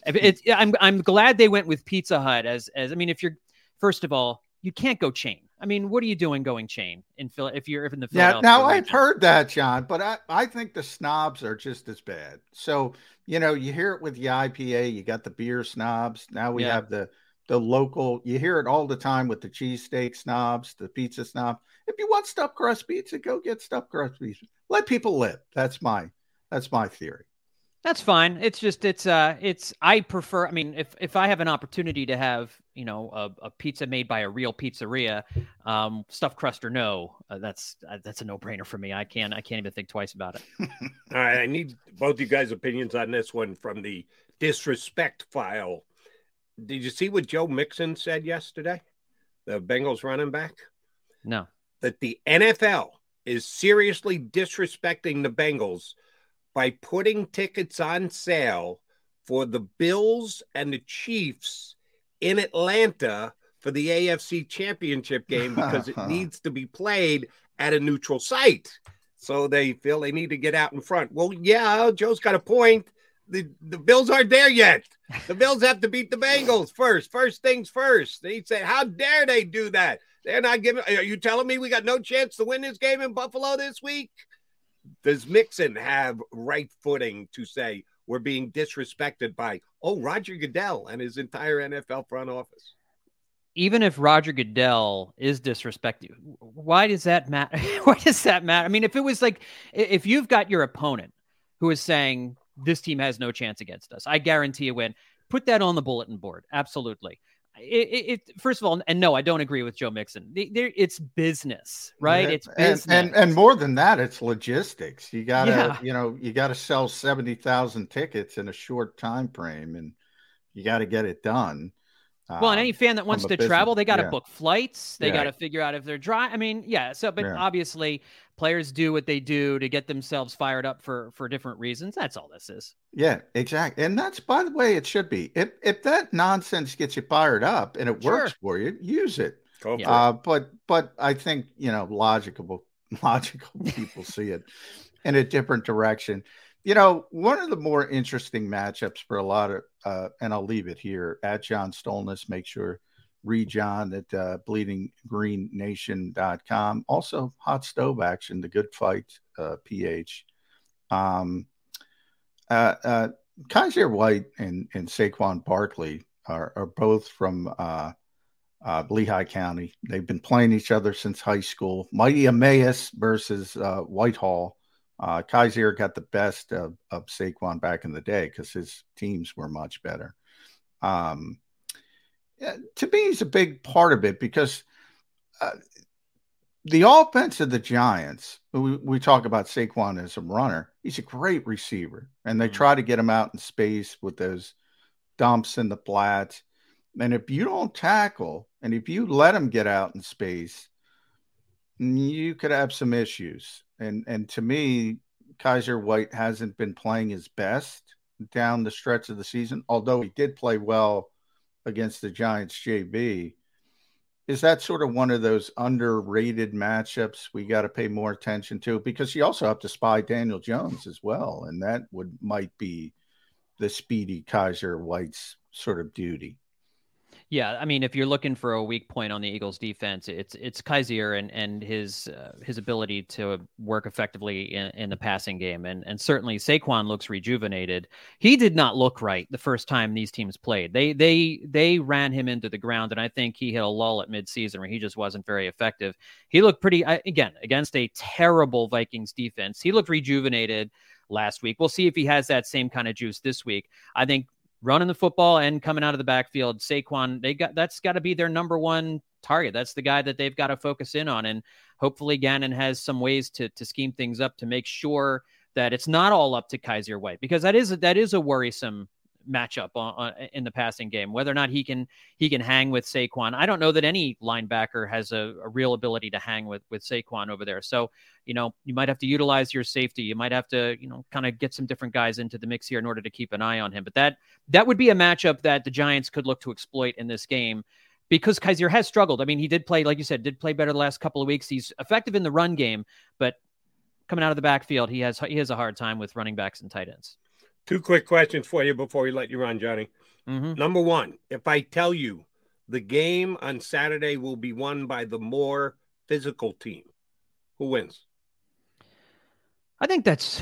it, it, I'm I'm glad they went with Pizza Hut as as I mean, if you're first of all, you can't go chain. I mean, what are you doing going chain in Phil if you're if in the Yeah, now region? I've heard that, John, but I, I think the snobs are just as bad. So, you know, you hear it with the IPA, you got the beer snobs. Now we yeah. have the the local, you hear it all the time with the cheesesteak snobs, the pizza snob. If you want stuffed crust pizza, go get stuffed crust pizza. Let people live. That's my that's my theory. That's fine. It's just it's uh it's I prefer. I mean, if if I have an opportunity to have you know a, a pizza made by a real pizzeria, um, stuffed crust or no, uh, that's uh, that's a no brainer for me. I can't I can't even think twice about it. All right, I need both you guys' opinions on this one from the disrespect file. Did you see what Joe Mixon said yesterday? The Bengals running back. No. That the NFL is seriously disrespecting the Bengals by putting tickets on sale for the Bills and the Chiefs in Atlanta for the AFC Championship game because it needs to be played at a neutral site. So they feel they need to get out in front. Well, yeah, Joe's got a point. The the Bills aren't there yet. The Bills have to beat the Bengals first. First things first. He said, How dare they do that? They're not giving are you telling me we got no chance to win this game in Buffalo this week? Does Mixon have right footing to say we're being disrespected by oh Roger Goodell and his entire NFL front office? even if Roger Goodell is disrespected, why does that matter? why does that matter? I mean, if it was like, if you've got your opponent who is saying this team has no chance against us, I guarantee a win. Put that on the bulletin board. Absolutely. It, it, first of all, and no, I don't agree with Joe Mixon. it's business, right? It's business, and, and, and more than that, it's logistics. You gotta, yeah. you know, you gotta sell seventy thousand tickets in a short time frame, and you got to get it done. Well, and any um, fan that wants to business. travel, they got to yeah. book flights. They yeah. got to figure out if they're dry. I mean, yeah. So, but obviously, players do what they do to get themselves fired up for for different reasons. That's all this is. Yeah, exactly. And that's by the way, it should be. If if that nonsense gets you fired up and it sure. works for you, use it. Go uh, it. But but I think you know logical logical people see it in a different direction. You know, one of the more interesting matchups for a lot of, uh, and I'll leave it here at John Stolnis. Make sure read John at uh, bleedinggreennation.com. Also, hot stove action, the good fight, uh, PH. Um, uh, uh, Kyzir White and, and Saquon Barkley are, are both from uh, uh, Lehigh County. They've been playing each other since high school. Mighty Emmaus versus uh, Whitehall. Uh, Kyzir got the best of, of Saquon back in the day because his teams were much better. Um, to me, he's a big part of it because uh, the offense of the Giants, we, we talk about Saquon as a runner, he's a great receiver. And they mm-hmm. try to get him out in space with those dumps and the flats. And if you don't tackle and if you let him get out in space, you could have some issues. And and to me, Kyzir White hasn't been playing his best down the stretch of the season, although he did play well against the Giants JB. Is that sort of one of those underrated matchups we got to pay more attention to? Because you also have to spy Daniel Jones as well, and that would might be the speedy Kyzir White's sort of duty. Yeah, I mean, if you're looking for a weak point on the Eagles' defense, it's it's Kyzir and and his uh, his ability to work effectively in, in the passing game, and and certainly Saquon looks rejuvenated. He did not look right the first time these teams played. They they they ran him into the ground, and I think he hit a lull at midseason where he just wasn't very effective. He looked pretty again against a terrible Vikings defense. He looked rejuvenated last week. We'll see if he has that same kind of juice this week. I think running the football and coming out of the backfield. Saquon, they got that's got to be their number one target. That's the guy that they've got to focus in on. And hopefully Gannon has some ways to to scheme things up to make sure that it's not all up to Kyzir White because that is that is a worrisome matchup on, on, in the passing game. Whether or not he can he can hang with Saquon, I don't know that any linebacker has a, a, real ability to hang with with Saquon over there. So you know you might have to utilize your safety. You might have to you know kind of get some different guys into the mix here in order to keep an eye on him. But that that would be a matchup that the Giants could look to exploit in this game. Because Kyzir has struggled. I mean, he did play, like you said, did play better the last couple of weeks. He's effective in the run game, but coming out of the backfield, he has he has a hard time with running backs and tight ends. Two quick questions for you before we let you run, Johnny. Mm-hmm. Number one, if I tell you the game on Saturday will be won by the more physical team, who wins? I think that's.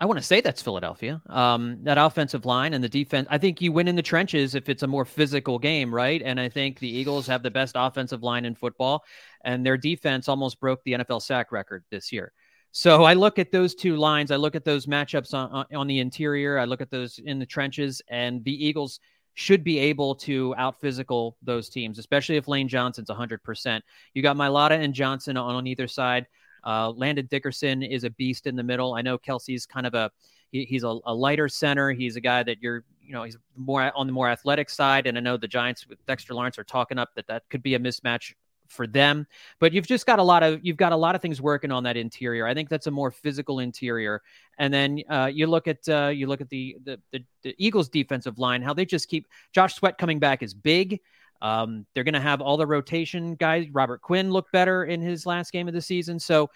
I want to say that's Philadelphia. Um, that offensive line and the defense. I think you win in the trenches if it's a more physical game, right? And I think the Eagles have the best offensive line in football, and their defense almost broke the NFL sack record this year. So I look at those two lines. I look at those matchups on, on the interior. I look at those in the trenches, and the Eagles should be able to out physical those teams, especially if Lane Johnson's 100%. You got Mailata and Johnson on, on either side. Uh, Landon Dickerson is a beast in the middle. I know Kelce's kind of a he, he's a, a, lighter center. He's a guy that you're you know he's more on the more athletic side. And I know the Giants with Dexter Lawrence are talking up that that could be a mismatch for them. But you've just got a lot of you've got a lot of things working on that interior. I think that's a more physical interior. And then uh, you look at uh, you look at the, the, the the Eagles defensive line, how they just keep Josh Sweat coming back is big. Um, they're going to have all the rotation guys. Robert Quinn looked better in his last game of the season. So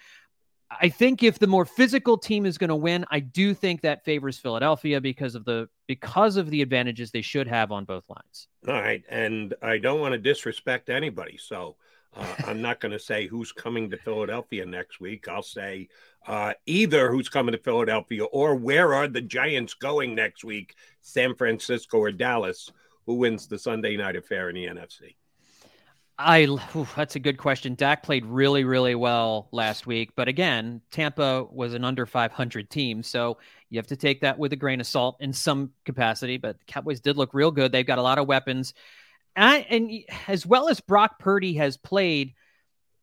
I think if the more physical team is going to win, I do think that favors Philadelphia because of the because of the advantages they should have on both lines. All right, and I don't want to disrespect anybody, so uh, I'm not going to say who's coming to Philadelphia next week. I'll say uh, either who's coming to Philadelphia or where are the Giants going next week, San Francisco or Dallas, who wins the Sunday night affair in the NFC. I oof, that's a good question. Dak played really, really well last week, but again, Tampa was an under 500 team, so you have to take that with a grain of salt in some capacity. But the Cowboys did look real good. They've got a lot of weapons, and, as well as Brock Purdy has played,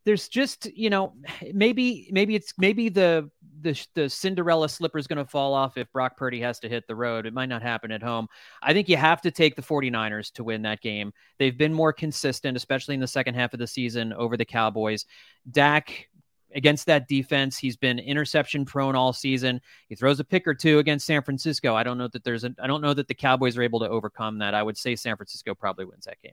there's just you know maybe maybe it's maybe the the the Cinderella slipper is going to fall off if Brock Purdy has to hit the road. It might not happen at home. I think you have to take the 49ers to win that game. They've been more consistent, especially in the second half of the season over the Cowboys. Dak against that defense, he's been interception prone all season. He throws a pick or two against San Francisco. I don't know that there's a, I don't know that the Cowboys are able to overcome that. I would say San Francisco probably wins that game.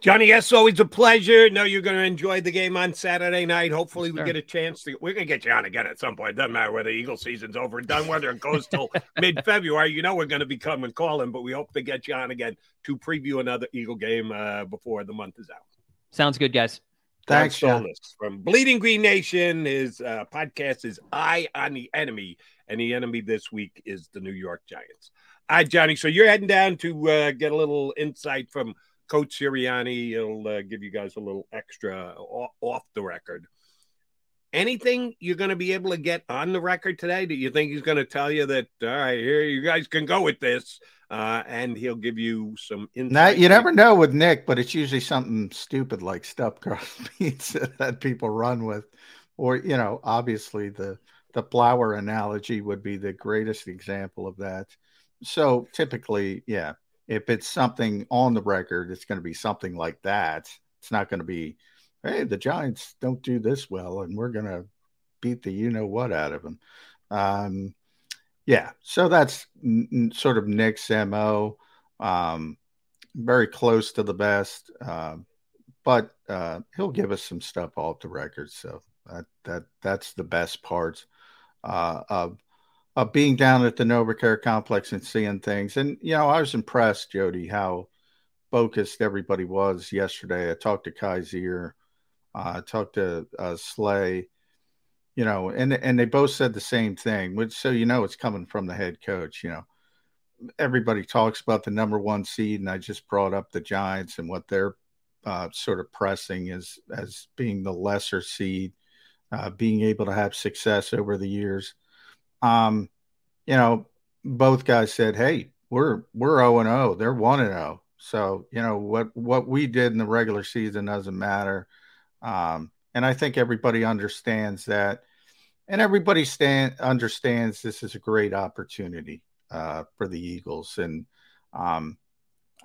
Johnny, yes, always a pleasure. Know you're going to enjoy the game on Saturday night. Hopefully, we get a chance to. We're going to get you on again at some point. Doesn't matter whether Eagle season's over and done, whether it goes till mid February. You know, we're going to be coming calling, but we hope to get you on again to preview another Eagle game uh, before the month is out. Sounds good, guys. Thanks, John. From Bleeding Green Nation. His uh, podcast is Eye on the Enemy, and the enemy this week is the New York Giants. All right, Johnny. So you're heading down to uh, get a little insight from Coach Sirianni. He'll uh, give you guys a little extra off the record. Anything you're going to be able to get on the record today? Do you think he's going to tell you that, all right, here, you guys can go with this? Uh, and he'll give you some insight. Now, you never know with Nick, but it's usually something stupid like stuffed crust pizza that people run with. Or, you know, obviously the, the flour analogy would be the greatest example of that. So typically, yeah, if it's something on the record, it's going to be something like that. It's not going to be, hey, the Giants don't do this well, and we're going to beat the you know what out of them. Um, yeah, so that's n- sort of Nick's mo. Um, very close to the best, uh, but uh, he'll give us some stuff off the record. So that that that's the best part uh, of uh, being down at the NovaCare complex and seeing things. And, you know, I was impressed, Jody, how focused everybody was yesterday. I talked to Kyzir, uh, I talked to uh, Slay, you know, and, and they both said the same thing, which so you know it's coming from the head coach, you know. Everybody talks about the number one seed, and I just brought up the Giants and what they're uh, sort of pressing as as being the lesser seed, uh, being able to have success over the years um, you know, both guys said, "Hey, we're we're zero and zero. They're one and zero. So you know what what we did in the regular season doesn't matter." Um, and I think everybody understands that, and everybody stand understands this is a great opportunity uh, for the Eagles. And um,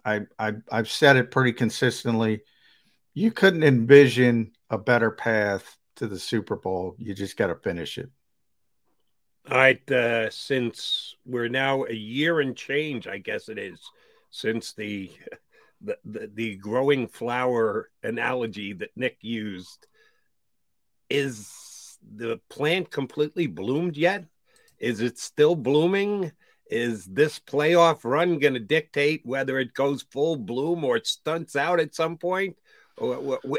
I, I I've said it pretty consistently. You couldn't envision a better path to the Super Bowl. You just got to finish it. All right, uh, since we're now a year and change, I guess it is, since the the, the, the growing flower analogy that Nick used, is the plant completely bloomed yet? Is it still blooming? Is this playoff run going to dictate whether it goes full bloom or it stunts out at some point?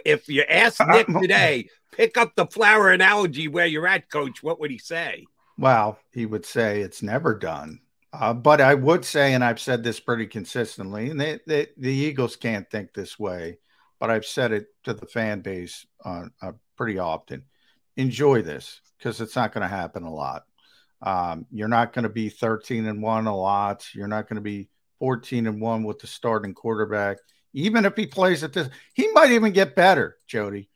If you ask Nick today, pick up the flower analogy where you're at, coach, what would he say? Well, he would say it's never done. Uh, but I would say, and I've said this pretty consistently, and they, they, the Eagles can't think this way, but I've said it to the fan base uh, uh, pretty often. Enjoy this because it's not going to happen a lot. Um, you're not going to be 13 and one a lot. You're not going to be 14 and one with the starting quarterback. Even if he plays at this, he might even get better, Jody.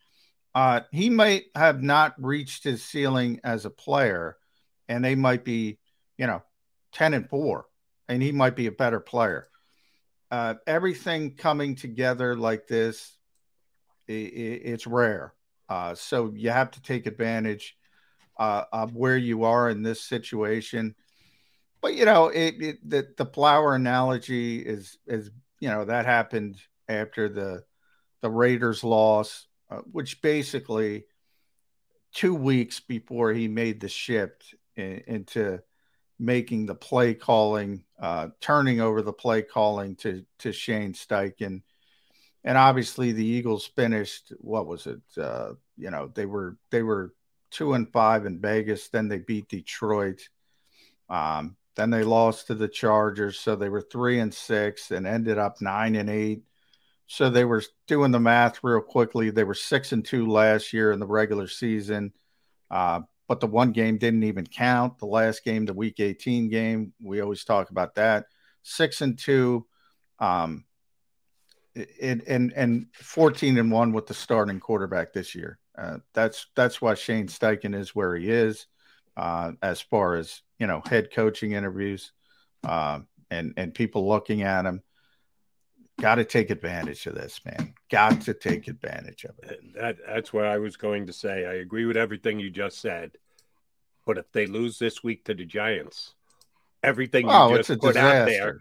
Uh, he might have not reached his ceiling as a player and they might be, you know, 10 and 4, and he might be a better player. Uh, everything coming together like this, it, it, it's rare. Uh, so you have to take advantage uh, of where you are in this situation. But you know, it, it the the flower analogy is is you know that happened after the the Raiders loss, uh, which basically two weeks before he made the shift in, into making the play calling, uh, turning over the play calling to to Shane Steichen. And obviously the Eagles finished what was it? Uh, you know, they were they were two and five in Vegas, then they beat Detroit. Um, then they lost to the Chargers, so they were three and six and ended up nine and eight so they were doing the math real quickly. They were six and two last year in the regular season, uh, but the one game didn't even count. The last game, the Week 18 game, we always talk about that. Six and two, um, it, and and 14 and one with the starting quarterback this year. Uh, that's that's why Shane Steichen is where he is, uh, as far as you know, head coaching interviews, uh, and and people looking at him got to take advantage of this, man. Got to take advantage of it. That that's what I was going to say. I agree with everything you just said. But if they lose this week to the Giants, everything you Oh, just put out there disaster.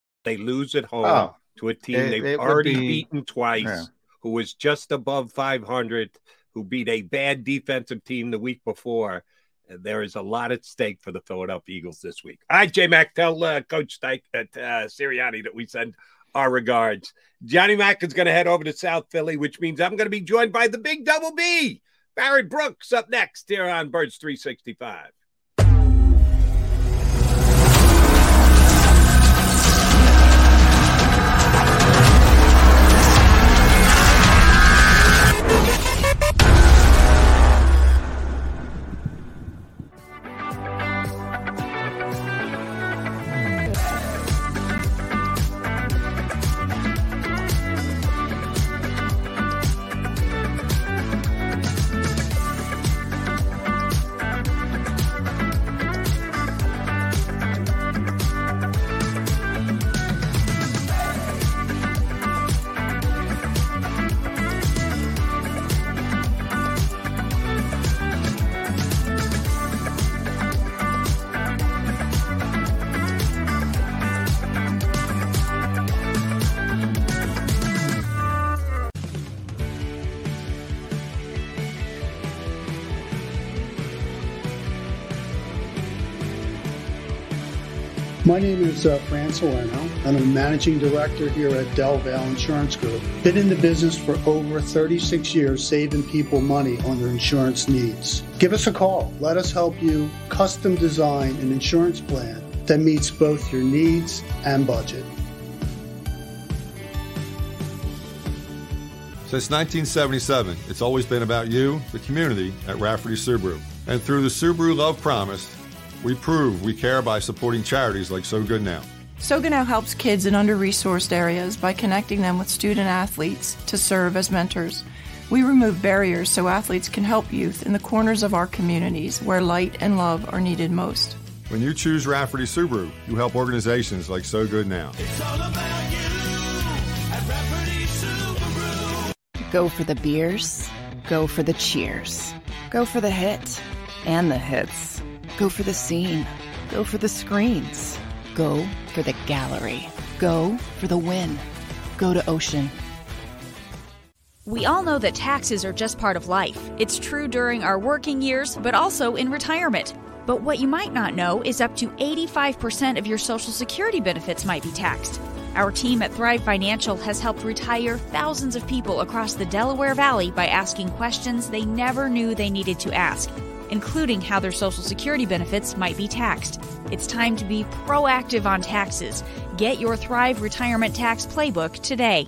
They lose at home Oh, to a team it- they've it already be- beaten twice, Yeah. who was just above 500, who beat a bad defensive team the week before. There is a lot at stake for the Philadelphia Eagles this week. All right, J Mac, tell uh, Coach Stike at uh, Sirianni that we send our regards. Johnny Mac is going to head over to South Philly, which means I'm going to be joined by the big double B. Barry Brooks up next here on Birds 365. Is uh, Fran Salerno. I'm a managing director here at Del Valle Insurance Group. Been in the business for over 36 years, saving people money on their insurance needs. Give us a call. Let us help you custom design an insurance plan that meets both your needs and budget. Since 1977, it's always been about you, the community, at Rafferty Subaru. And through the Subaru Love Promise, we prove we care by supporting charities like So Good Now. So Good now helps kids in under resourced areas by connecting them with student athletes to serve as mentors. We remove barriers so athletes can help youth in the corners of our communities where light and love are needed most. When you choose Rafferty Subaru, you help organizations like So Good Now. Go for the beers, go for the cheers, go for the hit and the hits, go for the scene, go for the screens, go for the gallery, go for the win, go to Ocean. We all know that taxes are just part of life. It's true during our working years, but also in retirement. But what you might not know is up to 85% of your Social Security benefits might be taxed. Our team at Thrive Financial has helped retire thousands of people across the Delaware Valley by asking questions they never knew they needed to ask, including how their Social Security benefits might be taxed. It's time to be proactive on taxes. Get your Thrive Retirement Tax Playbook today.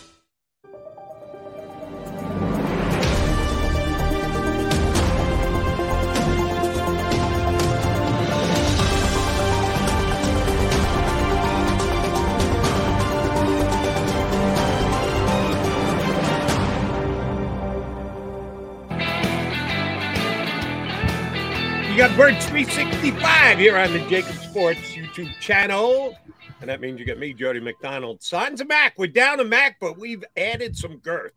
365 here on the JAKIB Sports YouTube channel. And that means you get me, Jody McDonald. Sons of Mac. We're down to Mac, but we've added some girth.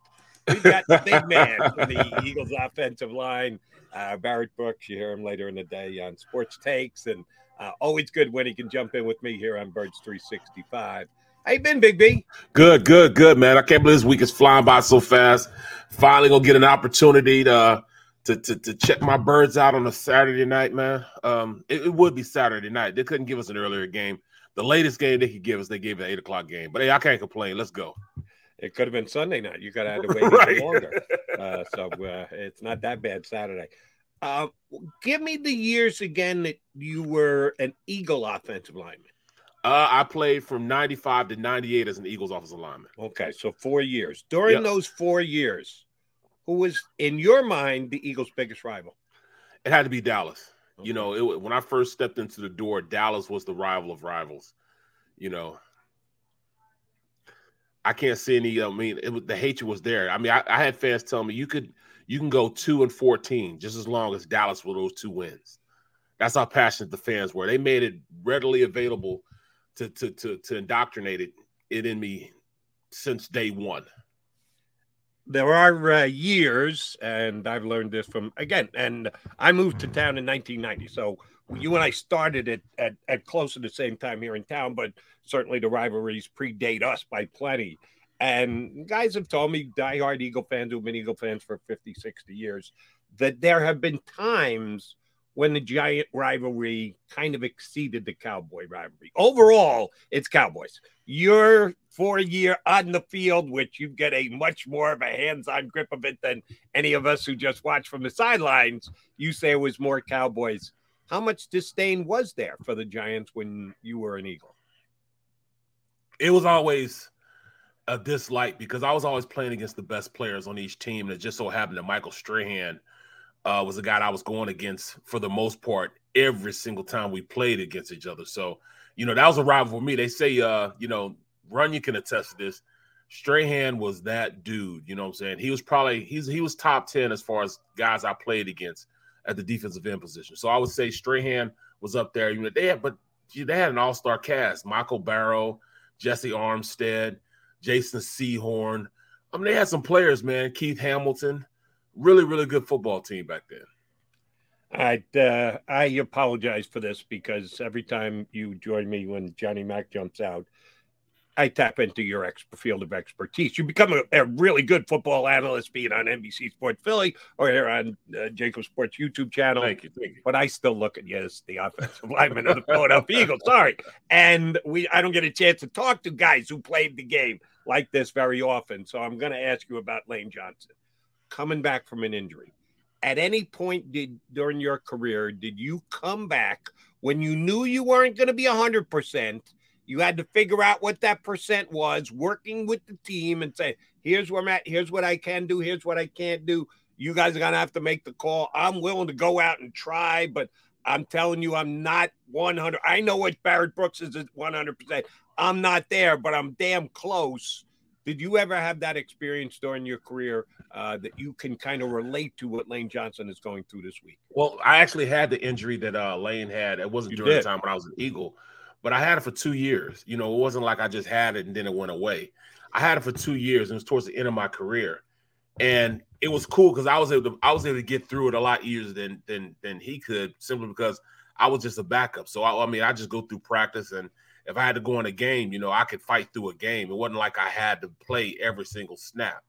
We've got the big man for the Eagles offensive line, uh, Barrett Brooks. You hear him later in the day on Sports Takes. And uh, always good when he can jump in with me here on Birds 365. How you been, Big B? Good, good, good, man. I can't believe this week is flying by so fast. Finally gonna get an opportunity to to, to, to check my birds out on a Saturday night, man. Um, it, it, would be Saturday night. They couldn't give us an earlier game. The latest game they could give us, they gave an eight o'clock game. But hey, I can't complain. Let's go. It could have been Sunday night. You got to have to wait right. longer. Uh, so uh, it's not that bad Saturday. Uh, give me the years again that you were an Eagle offensive lineman. Uh, I played from 95 to 98 as an Eagles offensive lineman. Okay, so four years. During yep. those four years, who was in your mind the Eagles' biggest rival? It had to be Dallas. Okay. You know, it, when I first stepped into the door, Dallas was the rival of rivals. You know, I can't see any. I mean, it, the hatred was there. I mean, I, I, had fans tell me you could you can go two and fourteen just as long as Dallas with those two wins. That's how passionate the fans were. They made it readily available to to to, to indoctrinate it, it in me since day one there are uh, years, and I've learned this from again. And I moved to town in 1990, so you and I started it at, at close to the same time here in town, but certainly the rivalries predate us by plenty. And guys have told me, diehard Eagle fans who've been Eagle fans for 50, 60 years, that there have been times when the giant rivalry kind of exceeded the Cowboy rivalry. Overall, it's Cowboys. You're for a year on the field, which you get a much more of a hands-on grip of it than any of us who just watch from the sidelines. You say it was more Cowboys. How much disdain was there for the Giants when you were an Eagle? It was always a dislike because I was always playing against the best players on each team. And it just so happened that Michael Strahan – uh, was a guy I was going against for the most part every single time we played against each other. So, you know, that was a rival for me. They say, uh, you know, Runyan can attest to this. Strahan was that dude. You know what I'm saying? He was probably he's he was top ten as far as guys I played against at the defensive end position. So I would say Strahan was up there. You know, they had but they had an all star cast: Michael Barrow, Jessie Armstead, Jason Sehorn. I mean, they had some players, man. Keith Hamilton really, really good football team back then. I uh, I apologize for this because every time you join me when Johnny Mack jumps out, I tap into your ex- field of expertise. You become a, a, really good football analyst, being on NBC Sports Philly or here on uh, JAKIB Sports YouTube channel. Thank you, thank you. But I still look at you as the offensive lineman of the Philadelphia Eagles. Sorry, and we I don't get a chance to talk to guys who played the game like this very often. So I'm going to ask you about Lane Johnson coming back from an injury. At any point did during your career did you come back when you knew you weren't going to be 100%, you had to figure out what that percent was, working with the team and say, here's where I'm at, here's what I can do, here's what I can't do. You guys are going to have to make the call. I'm willing to go out and try, but I'm telling you, I'm not 100. I know what Barrett Brooks is at 100%. I'm not there, but I'm damn close. Did you ever have that experience during your career uh, that you can kind of relate to what Lane Johnson is going through this week? Well, I actually had the injury that uh, Lane had. It wasn't you during did. the time when I was an Eagle, but I had it for two years. You know, it wasn't like I just had it and then it went away. I had it for two years, and it was towards the end of my career, and it was cool because I was able to I was able to get through it a lot easier than than than he could, simply because I was just a backup. So I, I mean, I just go through practice and if I had to go in a game, you know, I could fight through a game. It wasn't like I had to play every single snap.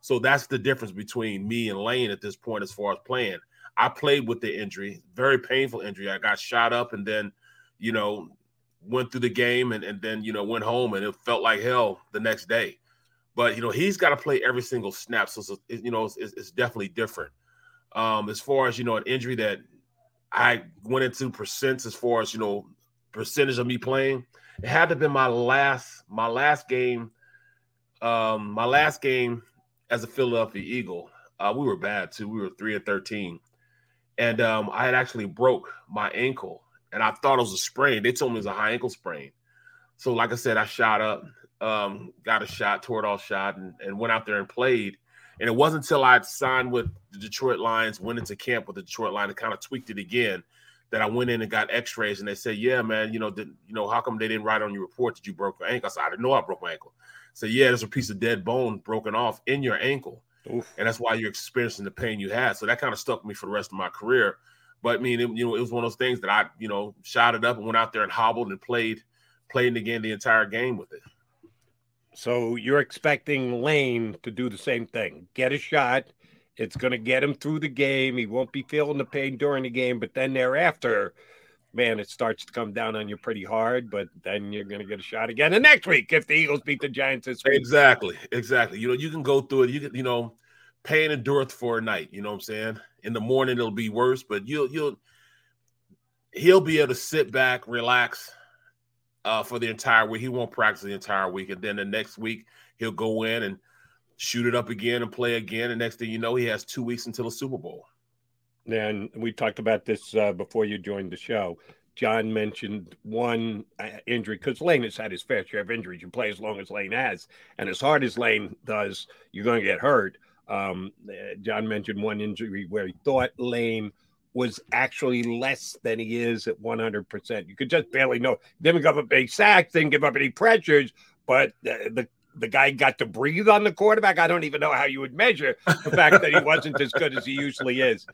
So that's the difference between me and Lane at this point as far as playing. I played with the injury, very painful injury. I got shot up and then, you know, went through the game and, and then, you know, went home and it felt like hell the next day. but you know he's got to play every single snap. So, so you know it's, it's, definitely different. Um, as far as you know, an injury that I went into percents as far as you know percentage of me playing, it had to be my last my last game. Um, my last game as a Philadelphia Eagle, uh, we were bad too. We were three and thirteen, and um, I had actually broke my ankle, and I thought it was a sprain. They told me it was a high ankle sprain. So, like I said, I shot up, um, got a shot, tore it all shot, and, and went out there and played. And it wasn't until I signed with the Detroit Lions, went into camp with the Detroit Lions, and kind of tweaked it again, that I went in and got X-rays, and they said, "Yeah, man, you know, did, you know, how come they didn't write on your report that you broke your ankle?" I said, "I didn't know I broke my ankle." So yeah, there's a piece of dead bone broken off in your ankle, Oof. and that's why you're experiencing the pain you had. So that kind of stuck me for the rest of my career. But I mean, it, you know, it was one of those things that I, you know, shot it up and went out there and hobbled and played playing again the entire game with it. So you're expecting Lane to do the same thing, get a shot. It's going to get him through the game. He won't be feeling the pain during the game, but then thereafter, man, it starts to come down on you pretty hard. But then you're going to get a shot again. And next week, if the Eagles beat the Giants this week, exactly, exactly. You know, you can go through it. You can, you know, pain endureth for a night. You know what I'm saying? In the morning, it'll be worse, but you'll you'll he'll be able to sit back, relax, uh, for the entire week. He won't practice the entire week, and then the next week he'll go in and shoot it up again and play again. And next thing you know, he has two weeks until the Super Bowl. And we talked about this uh, before you joined the show. John mentioned one uh, injury because Lane has had his fair share of injuries. You play as long as Lane has, and as hard as Lane does, you're going to get hurt. Um, uh, John mentioned one injury where he thought Lane was actually less than he is at 100%. You could just barely know. Didn't give up any sacks, didn't give up any pressures, but the, the the guy got to breathe on the quarterback. I don't even know how you would measure the fact that he wasn't as good as he usually is.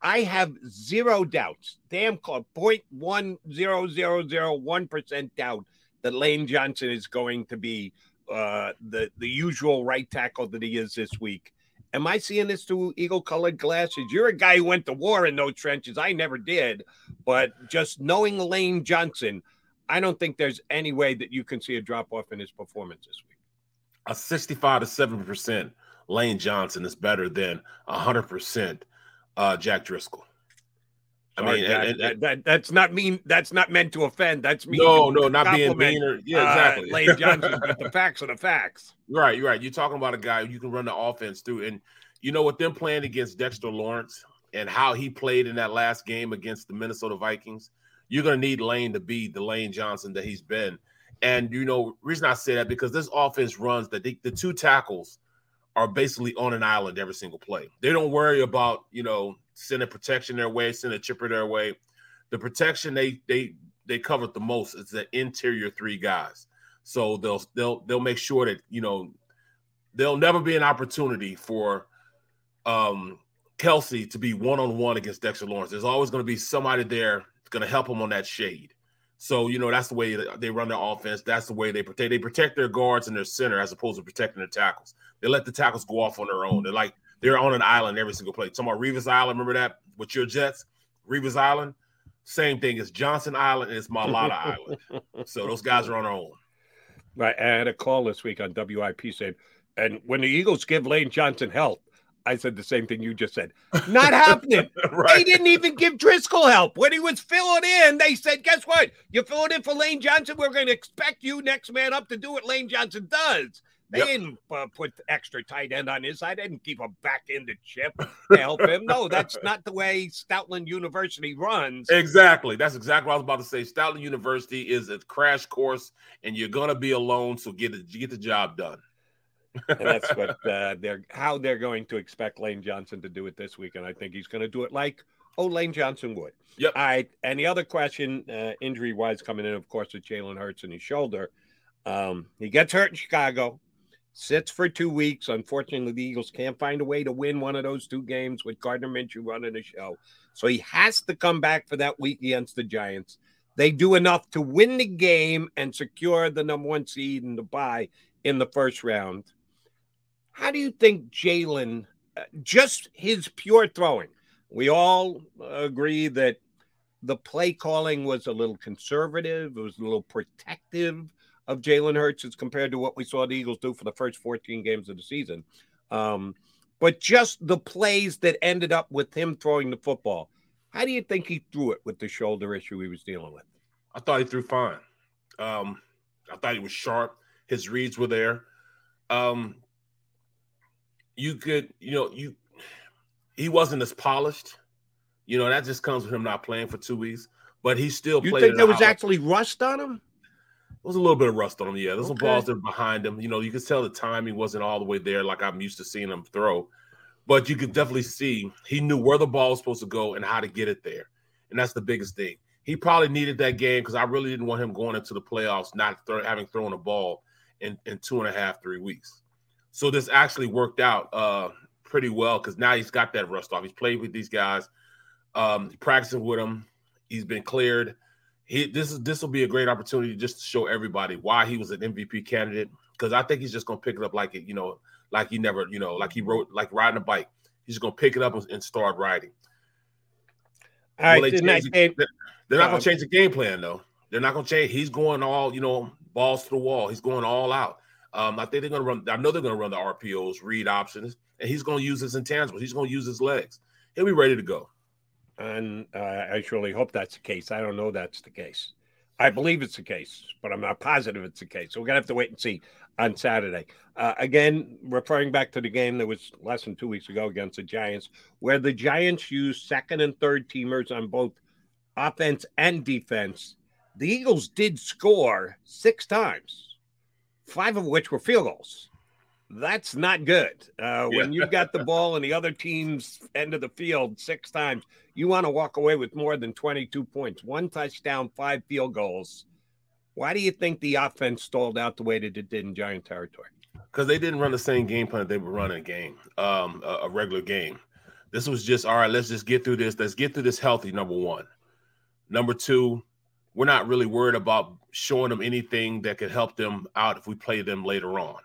I have zero doubts, damn close, 0.10001% doubt that Lane Johnson is going to be uh, the, the usual right tackle that he is this week. Am I seeing this through eagle colored glasses? You're a guy who went to war in those trenches. I never did. But just knowing Lane Johnson, I don't think there's any way that you can see a drop off in his performance this week. A 65 to 7% Lane Johnson is better than 100% uh, Jack Driscoll. I mean, that, and, and, that, that, that's not mean. That's not meant to offend. That's mean. No, no, not being mean. Or, yeah, uh, exactly. Uh, Lane Johnson, but the facts are the facts. Right, you're right. You're talking about a guy you can run the offense through, and you know with them playing against Dexter Lawrence and how he played in that last game against the Minnesota Vikings, you're going to need Lane to be the Lane Johnson that he's been. And you know, reason I say that because this offense runs that the two tackles are basically on an island every single play. They don't worry about you know send a protection their way, send a chipper their way. The protection they they they covered the most is the interior three guys. So they'll they'll they'll make sure that you know there'll never be an opportunity for um Kelce to be one on one against Dexter Lawrence. There's always going to be somebody there going to help him on that shade. So you know that's the way they run their offense. That's the way they protect. They protect their guards and their center as opposed to protecting their tackles. They let the tackles go off on their own. They're like they're on an island every single play. Talking about Revis Island, remember that with your Jets? Revis Island, same thing as Johnson Island and it's Mailata Island. So those guys are on their own. Right. I had a call this week on WIP saying, and when the Eagles give Lane Johnson help, I said the same thing you just said. Not happening. right. They didn't even give Driscoll help. When he was filling in, they said, guess what? You're filling in for Lane Johnson. We're going to expect you next man up to do what Lane Johnson does. They yep. didn't uh, put extra tight end on his side. They didn't keep a back end chip to help him. No, that's not the way Stoutland University runs. Exactly. That's exactly what I was about to say. Stoutland University is a crash course, and you're gonna be alone. So get it, get the job done. And that's what uh, they're how they're going to expect Lane Johnson to do it this week, and I think he's going to do it like oh Lane Johnson would. Yep. All right. And the other question, uh, injury wise, coming in, of course, with Jalen Hurts in his shoulder. Um, he gets hurt in Chicago sits for two weeks. Unfortunately, the Eagles can't find a way to win one of those two games with Gardner Minshew running the show. So he has to come back for that week against the Giants. They do enough to win the game and secure the number one seed and the bye in the first round. How do you think Jalen, uh, just his pure throwing, we all agree that the play calling was a little conservative, it was a little protective of Jalen Hurts as compared to what we saw the Eagles do for the first 14 games of the season. Um, but just the plays that ended up with him throwing the football. How do you think he threw it with the shoulder issue he was dealing with? I thought he threw fine. Um, I thought he was sharp. His reads were there. Um, you could, you know, you he wasn't as polished. You know, that just comes with him not playing for two weeks. But he still you played. You think there was actually rust on him? There was a little bit of rust on him. Yeah, there's some Okay. balls that were behind him. You know, you could tell the timing wasn't all the way there, like I'm used to seeing him throw. But you could definitely see he knew where the ball was supposed to go and how to get it there, and that's the biggest thing. He probably needed that game because I really didn't want him going into the playoffs not throw, having thrown a ball in in two and a half, three weeks. So this actually worked out uh, pretty well because now he's got that rust off. He's played with these guys, um, practicing with them. He's been cleared. He this is this will be a great opportunity just to show everybody why he was an MVP candidate. Because I think he's just gonna pick it up like it, you know, like he never, you know, like he wrote, like riding a bike. He's just gonna pick it up and, start riding. All right, they in that change the- game- they're, they're not gonna change the game plan though. They're not gonna change. He's going all, you know, balls to the wall. He's going all out. Um, I think they're gonna run. I know they're gonna run the RPOs, read options, and he's gonna use his intangibles. He's gonna use his legs. He'll be ready to go. And uh, I surely hope that's the case. I don't know that's the case. I believe it's the case, but I'm not positive it's the case. So we're gonna have to wait and see on Saturday. Uh, again, referring back to the game that was less than two weeks ago against the Giants, where the Giants used second and third teamers on both offense and defense. The Eagles did score six times, five of which were field goals. That's not good. Uh, When you've got the ball in the other team's end of the field six times, you want to walk away with more than 22 points. One touchdown, five field goals. Why do you think the offense stalled out the way that it did in Giant territory? because they didn't run the same game plan that they were running a game, um, a, a regular game. This was just all right. Let's just get through this. Let's get through this healthy. Number one. Number two, we're not really worried about showing them anything that could help them out if we play them later on.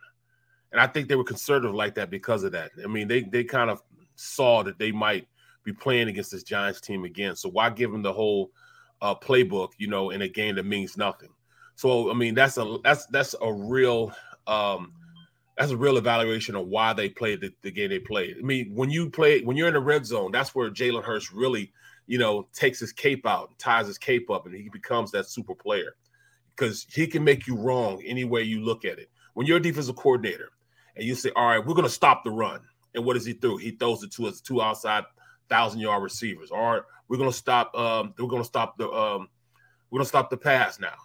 And I think they were conservative like that because of that. I mean, they they kind of saw that they might be playing against this Giants team again. So why give them the whole uh, playbook, you know, in a game that means nothing? So I mean, that's a that's that's a real um, that's a real evaluation of why they played the, the game they played. I mean, when you play when you're in the red zone, that's where Jalen Hurts really, you know, takes his cape out, and ties his cape up, and he becomes that super player because he can make you wrong any way you look at it. When you're a defensive coordinator and you say, "All right, we're going to stop the run," and what does he do? He throws it to his two outside thousand yard receivers. All right, we're going to stop. Um, we're going to stop the. Um, we're going to stop the pass now.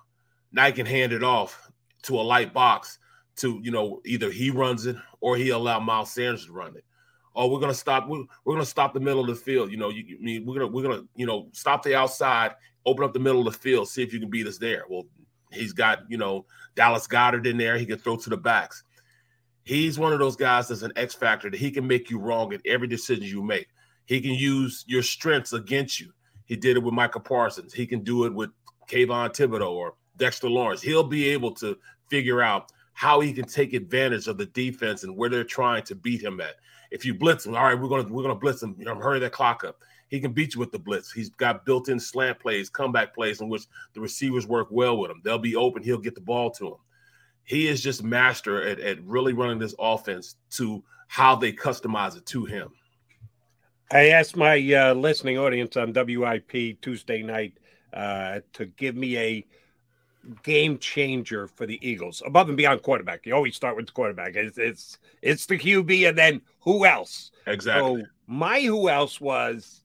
Now he can hand it off to a light box to you know either he runs it or he allow Miles Sanders to run it. Or we're gonna stop. We're, we're gonna stop the middle of the field. You know, you, you mean we're gonna we're gonna you know stop the outside, open up the middle of the field, see if you can beat us there. Well, he's got you know Dallas Goedert in there. He can throw to the backs. He's one of those guys that's an X factor that he can make you wrong in every decision you make. He can use your strengths against you. He did it with Michael Parsons. He can do it with Kayvon Thibodeaux or Dexter Lawrence. He'll be able to figure out how he can take advantage of the defense and where they're trying to beat him at. If you blitz him, all right, we're gonna we're gonna blitz him. You know, hurry that clock up. He can beat you with the blitz. He's got built-in slant plays, comeback plays in which the receivers work well with him. They'll be open. He'll get the ball to him. He is just master at, at really running this offense to how they customize it to him. I asked my uh, listening audience on WIP Tuesday night uh, to give me a game changer for the Eagles above and beyond quarterback. You always start with the quarterback. It's it's, it's the QB, and then who else? Exactly. So my who else was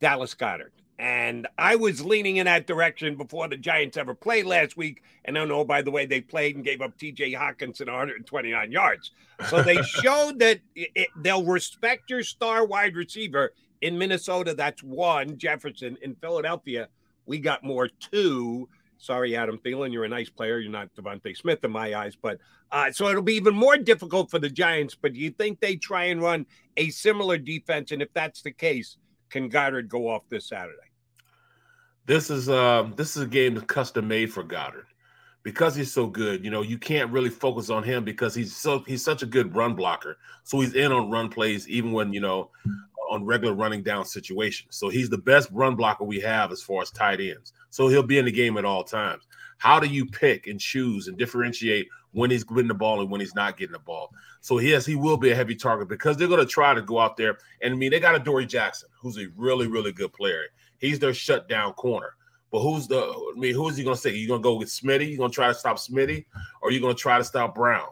Dallas Goedert. And I was leaning in that direction before the Giants ever played last week. And I know, by the way, they played and gave up TJ Hockenson 129 yards. So they showed that it, they'll respect your star wide receiver in Minnesota. That's one. Jefferson in Philadelphia, we got more two. Sorry, Adam Thielen, you're a nice player. You're not DeVonta Smith in my eyes, but uh, so it'll be even more difficult for the Giants. But do you think they try and run a similar defense? And if that's the case, can Goedert go off this Saturday? This is uh this is a game custom made for Goedert because he's so good. You know, you can't really focus on him because he's so he's such a good run blocker. So he's in on run plays even when you know on regular running down situations. So he's the best run blocker we have as far as tight ends. So he'll be in the game at all times. How do you pick and choose and differentiate when he's getting the ball and when he's not getting the ball? So yes, he will be a heavy target because they're going to try to go out there. And I mean, they got a Dory Jackson, who's a really, really good player. He's their shutdown corner. But who's the? I mean, who is he going to say? You going to go with Smitty? You going to try to stop Smitty, or you going to try to stop Brown?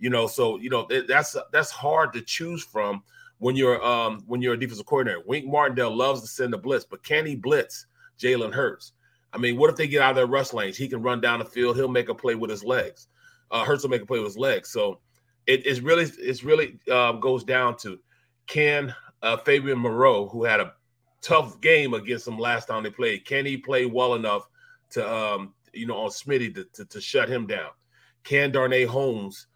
You know, so you know that's that's hard to choose from when you're um when you're a defensive coordinator. Wink Martindale loves to send the blitz, but can he blitz Jalen Hurts? I mean, what if they get out of their rush lanes? He can run down the field. He'll make a play with his legs. Uh, Hurts will make a play with his legs. So it, it's really it's really um, goes down to can uh, Fabian Moreau, who had a tough game against them last time they played. Can he play well enough to, um, you know, on Smitty to, to, to shut him down? Can Darnay Holmes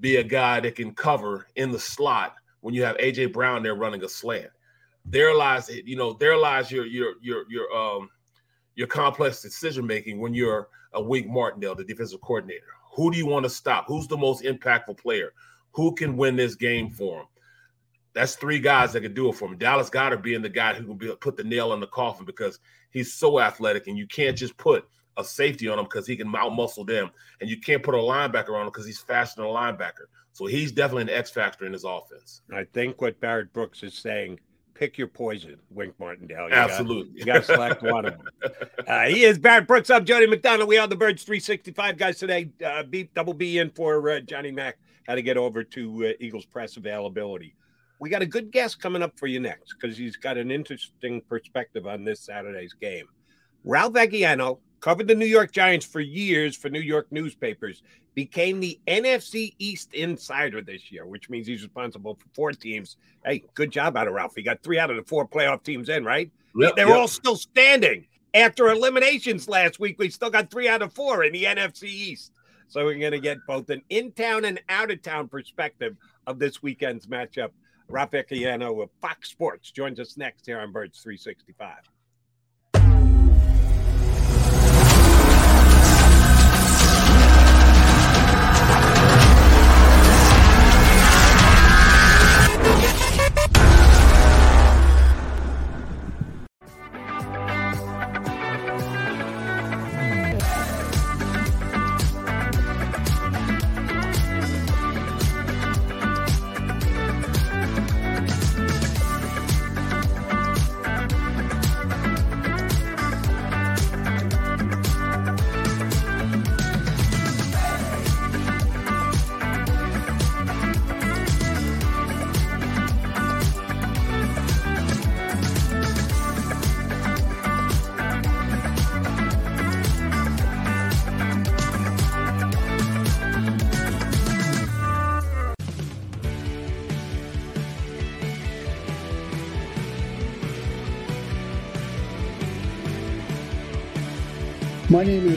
be a guy that can cover in the slot when you have AJ Brown there running a slant? There lies, you know, there lies your your your your um your complex decision making when you're a Wink Martindale, the defensive coordinator. Who do you want to stop? Who's the most impactful player? Who can win this game for him? That's three guys that can do it for him. Dallas Goedert being the guy who can be, put the nail in the coffin because he's so athletic, and you can't just put a safety on him because he can out muscle them, and you can't put a linebacker on him because he's faster than a linebacker. So he's definitely an X factor in his offense. I think what Barrett Brooks is saying pick your poison, Wink Martindale. You Absolutely. Got, you got to select one of them. Uh, he is Barrett Brooks. I'm Jody McDonald. We are the Birds 365 guys today. Uh, beep, double B in for uh, Johnny Mack. How to get over to uh, Eagles press availability. We got a good guest coming up for you next because he's got an interesting perspective on this Saturday's game. Ralph Vacchiano covered the New York Giants for years for New York newspapers, became the NFC East insider this year, which means he's responsible for four teams. Hey, good job out of Ralph. He got three out of the four playoff teams in, right? Yep, They're yep. all still standing. After eliminations last week, we still got three out of four in the NFC East. So we're going to get both an in town and out of town perspective of this weekend's matchup. Ralph Vacchiano of Fox Sports joins us next here on Birds 365.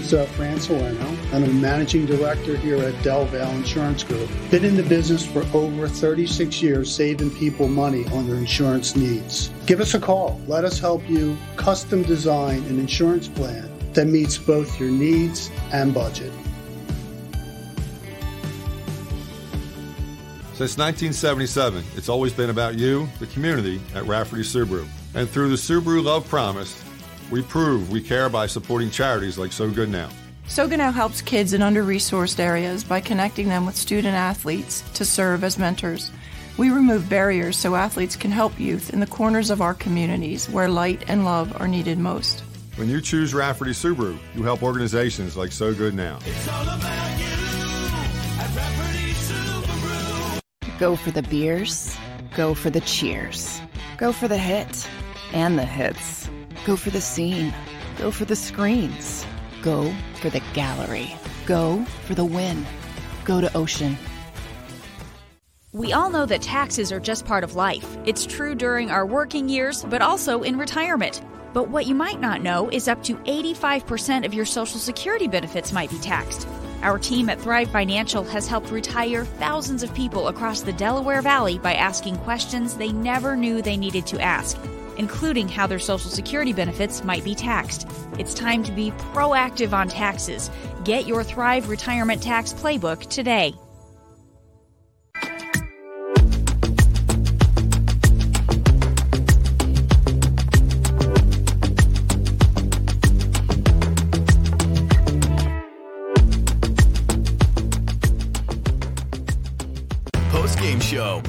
Is uh, Fran and I'm a managing director here at Del Valle Insurance Group. Been in the business for over 36 years, saving people money on their insurance needs. Give us a call. Let us help you custom design an insurance plan that meets both your needs and budget. Since 1977, it's always been about you, the community, at Rafferty Subaru. And through the Subaru Love Promise, we prove we care by supporting charities like So Good Now. So Good Now helps kids in under resourced areas by connecting them with student athletes to serve as mentors. We remove barriers so athletes can help youth in the corners of our communities where light and love are needed most. When you choose Rafferty Subaru, you help organizations like So Good Now. Go for the beers, go for the cheers, go for the hit and the hits. Go for the scene, go for the screens, go for the gallery, go for the win, go to Ocean. We all know that taxes are just part of life. It's true during our working years, but also in retirement. But what you might not know is up to 85% of your Social Security benefits might be taxed. Our team at Thrive Financial has helped retire thousands of people across the Delaware Valley by asking questions they never knew they needed to ask, including how their Social Security benefits might be taxed. It's time to be proactive on taxes. Get your Thrive Retirement Tax Playbook today.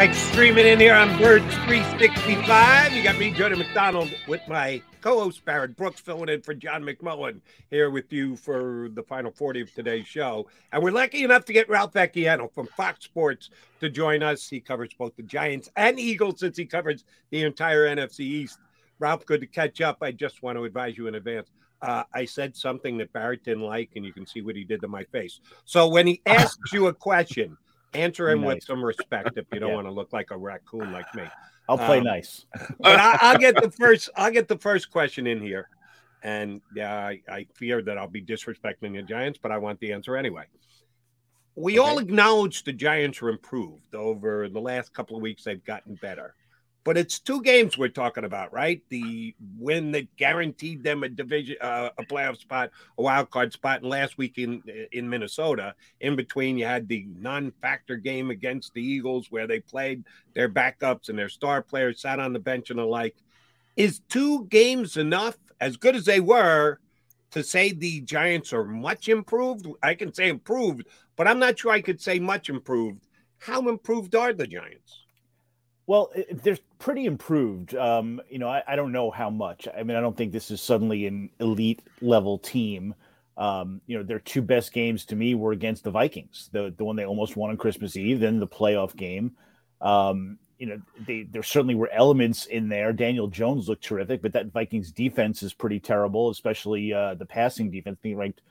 Like streaming in here on Birds 365. You got me, Jody McDonald, with my co-host Barrett Brooks, filling in for John McMullen here with you for the final 40 of today's show. And we're lucky enough to get Ralph Vacchiano from Fox Sports to join us. He covers both the Giants and Eagles since he covers the entire NFC East. Ralph, good to catch up. I just want to advise you in advance. Uh, I said something that Barrett didn't like, and you can see what he did to my face. So when he asks you a question, answer him Nice. with some respect if you don't Yeah. want to look like a raccoon like me. I'll play Um, nice. but I, I'll get the first. I'll get the first question in here, and yeah, I, I fear that I'll be disrespecting the Giants, but I want the answer anyway. We all acknowledge the Giants are improved over the last couple of weeks. They've gotten better, but it's two games we're talking about, right? The win that guaranteed them a division, uh, a playoff spot, a wild card spot, and last week in in Minnesota. In between, you had the non-factor game against the Eagles, where they played their backups and their star players sat on the bench and the like. Is two games enough, as good as they were, to say the Giants are much improved? I can say improved, but I'm not sure I could say much improved. How improved are the Giants? Well, they're pretty improved. Um, you know, I, I don't know how much. I mean, I don't think this is suddenly an elite level team. Um, you know, their two best games to me were against the Vikings, the the one they almost won on Christmas Eve, then the playoff game. Um, you know, they there certainly were elements in there. Daniel Jones looked terrific, but that Vikings defense is pretty terrible, especially uh, the passing defense being ranked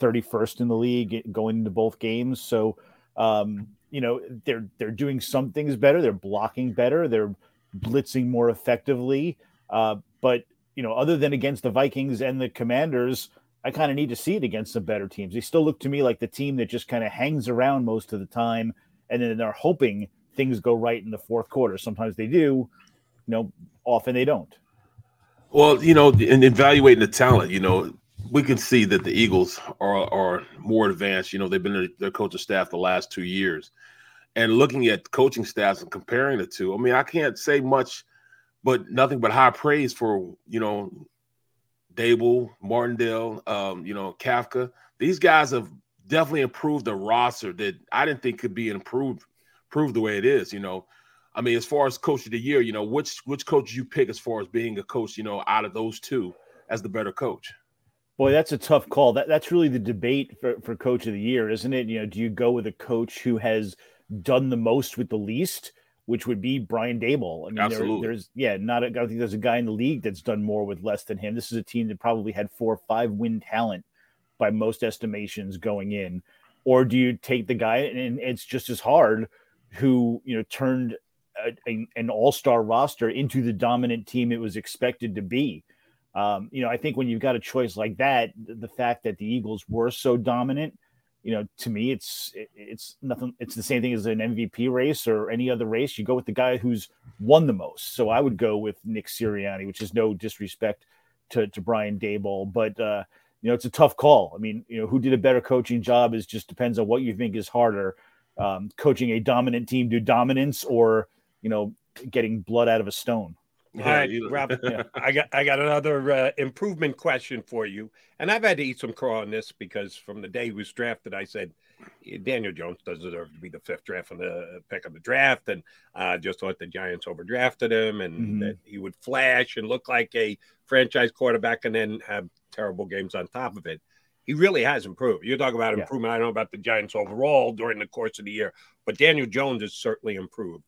31st in the league going into both games. So, um, you know, they're they're doing some things better. They're blocking better. They're blitzing more effectively. Uh, but you know, other than against the Vikings and the Commanders, I kind of need to see it against some better teams. They still look to me like the team that just kind of hangs around most of the time, and then they're hoping things go right in the fourth quarter. Sometimes they do, you know, often they don't. Well, you know, in evaluating the talent, you know, we can see that the Eagles are are more advanced. You know, they've been their, coaching staff the last two years, and looking at coaching staffs and comparing the two, I mean, I can't say much, but nothing but high praise for you know, Daboll, Martindale, um, you know, Kafka. These guys have definitely improved the roster that I didn't think could be improved, improved the way it is. You know, I mean, as far as coach of the year, you know, which which coach you pick as far as being a coach, you know, out of those two as the better coach? Boy, that's a tough call. That that's really the debate for, for coach of the year, isn't it? You know, do you go with a coach who has done the most with the least, which would be Brian Daboll? I mean, there- Absolutely. there's yeah, not a, I don't think there's a guy in the league that's done more with less than him. This is a team that probably had four or five win talent by most estimations going in. Or do you take the guy and it's just as hard who you know turned a, a- an all-star roster into the dominant team it was expected to be? Um, you know, I think when you've got a choice like that, the fact that the Eagles were so dominant, you know, to me, it's it- it's nothing. It's the same thing as an MVP race or any other race. You go with the guy who's won the most. So I would go with Nick Sirianni, which is no disrespect to to Brian Daboll, but uh, you know, it's a tough call. I mean, you know, who did a better coaching job is just depends on what you think is harder, um, coaching a dominant team to dominance or you know, getting blood out of a stone. All right, Rob, I got I got another uh, improvement question for you, and I've had to eat some crow on this because from the day he was drafted, I said Daniel Jones doesn't deserve to be the fifth draft on the pick of the draft, and uh, just thought the Giants overdrafted him, and Mhm. that he would flash and look like a franchise quarterback, and then have terrible games on top of it. He really has improved. You're talking about Yeah. improvement. I don't know about the Giants overall during the course of the year, but Daniel Jones has certainly improved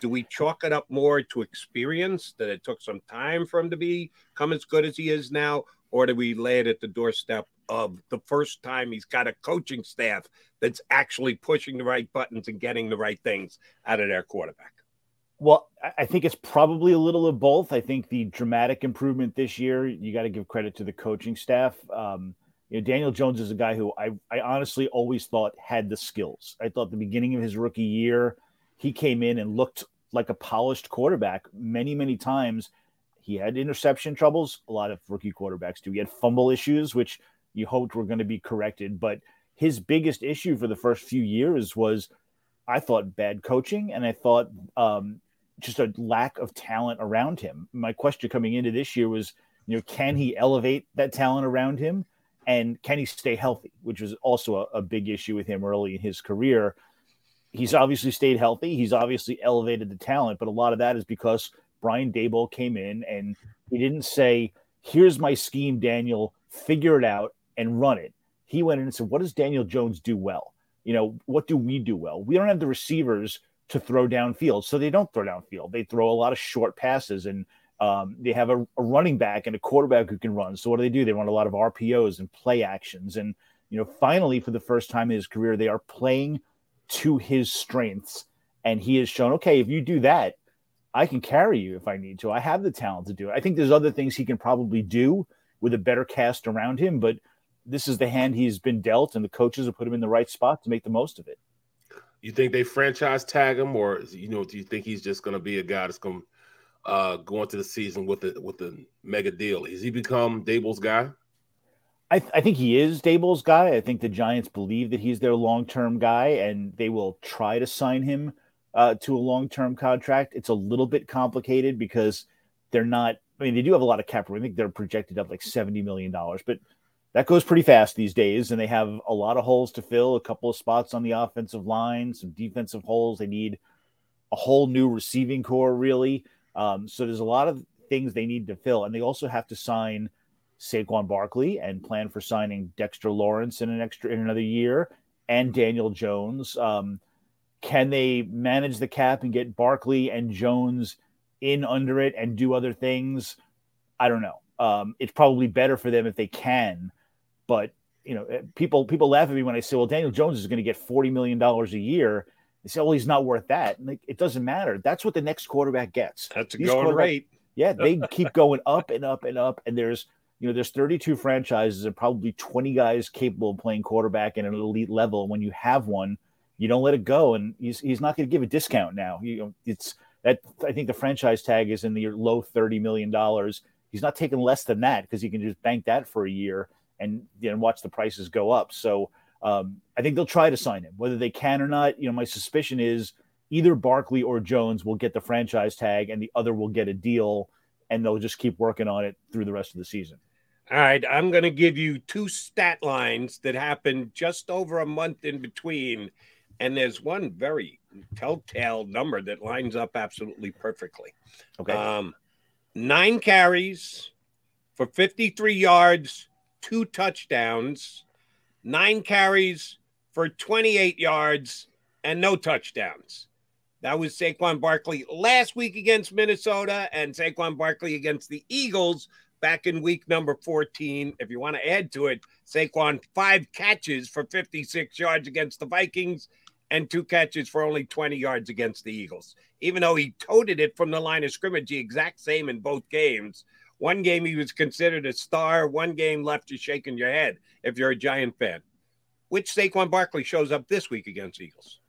do we chalk it up more to experience that it took some time for him to become as good as he is now or do we lay it at the doorstep of the first time he's got a coaching staff that's actually pushing the right buttons and getting the right things out of their quarterback Well, I- I think it's probably a little of both. I think the dramatic improvement this year, you got to give credit to the coaching staff. Um, You know, Daniel Jones is a guy who I, I honestly always thought had the skills. I thought the beginning of his rookie year, he came in and looked like a polished quarterback many, many times. He had interception troubles. A lot of rookie quarterbacks do. He had fumble issues, which you hoped were going to be corrected. But his biggest issue for the first few years was, I thought, bad coaching, and I thought um, just a lack of talent around him. My question coming into this year was, you know, can he elevate that talent around him? And can he stay healthy, which was also a, a big issue with him early in his career. He's obviously stayed healthy. He's obviously elevated the talent, but a lot of that is because Brian Daboll came in and he didn't say, Here's my scheme, Daniel, figure it out and run it. He went in and said, What does Daniel Jones do well? You know, what do we do well? We don't have the receivers to throw downfield, so they don't throw downfield. They throw a lot of short passes and um, they have a, a, running back and a quarterback who can run. So what do they do? They run a lot of RPOs and play actions. And you know, finally, for the first time in his career, they are playing to his strengths. And he has shown, okay, if you do that, I can carry you if I need to. I have the talent to do it. I think there's other things he can probably do with a better cast around him, but this is the hand he's been dealt, and the coaches have put him in the right spot to make the most of it. You think they franchise tag him, or you know, do you think he's just going to be a guy that's going uh, go into the season with the with the mega deal? Has he become Daboll's guy? I, th- I think he is Daboll's guy. I think the Giants believe that he's their long term guy, and they will try to sign him uh, to a long term contract. It's a little bit complicated because they're not. I mean, they do have a lot of cap room. I think they're projected up like seventy million dollars, but that goes pretty fast these days. And they have a lot of holes to fill. A couple of spots on the offensive line, some defensive holes. They need a whole new receiving core, really. Um, so there's a lot of things they need to fill, and they also have to sign Saquon Barkley and plan for signing Dexter Lawrence in an extra in another year and Daniel Jones. Um, can they manage the cap and get Barkley and Jones in under it and do other things? I don't know. Um, it's probably better for them if they can, but you know, eh, people people laugh at me when I say, "Well, Daniel Jones is going to get forty million dollars a year." They say, "Well, he's not worth that." Like, it doesn't matter. That's what the next quarterback gets. That's a These going rate. Yeah, they keep going up and up and up, and there's you know, there's 32 franchises and probably 20 guys capable of playing quarterback at an elite level. When you have one, you don't let it go, and he's he's not going to give a discount now. You know, it's that I think the franchise tag is in the low 30 million dollars. He's not taking less than that because he can just bank that for a year and you know, watch the prices go up. So um, I think they'll try to sign him, whether they can or not. You know, my suspicion is either Barkley or Jones will get the franchise tag, and the other will get a deal, and they'll just keep working on it through the rest of the season. All right, I'm going to give you two stat lines that happened just over a month in between. And there's one very telltale number that lines up absolutely perfectly. Okay. Um, nine carries for 53 yards, two touchdowns, nine carries for 28 yards, and no touchdowns. That was Saquon Barkley last week against Minnesota and Saquon Barkley against the Eagles back in week number 14. If you want to add to it, Saquon, five catches for 56 yards against the Vikings and two catches for only 20 yards against the Eagles. Even though he toted it from the line of scrimmage, the exact same in both games. One game he was considered a star, one game left you shaking your head if you're a Giant fan. Which Saquon Barkley shows up this week against Eagles?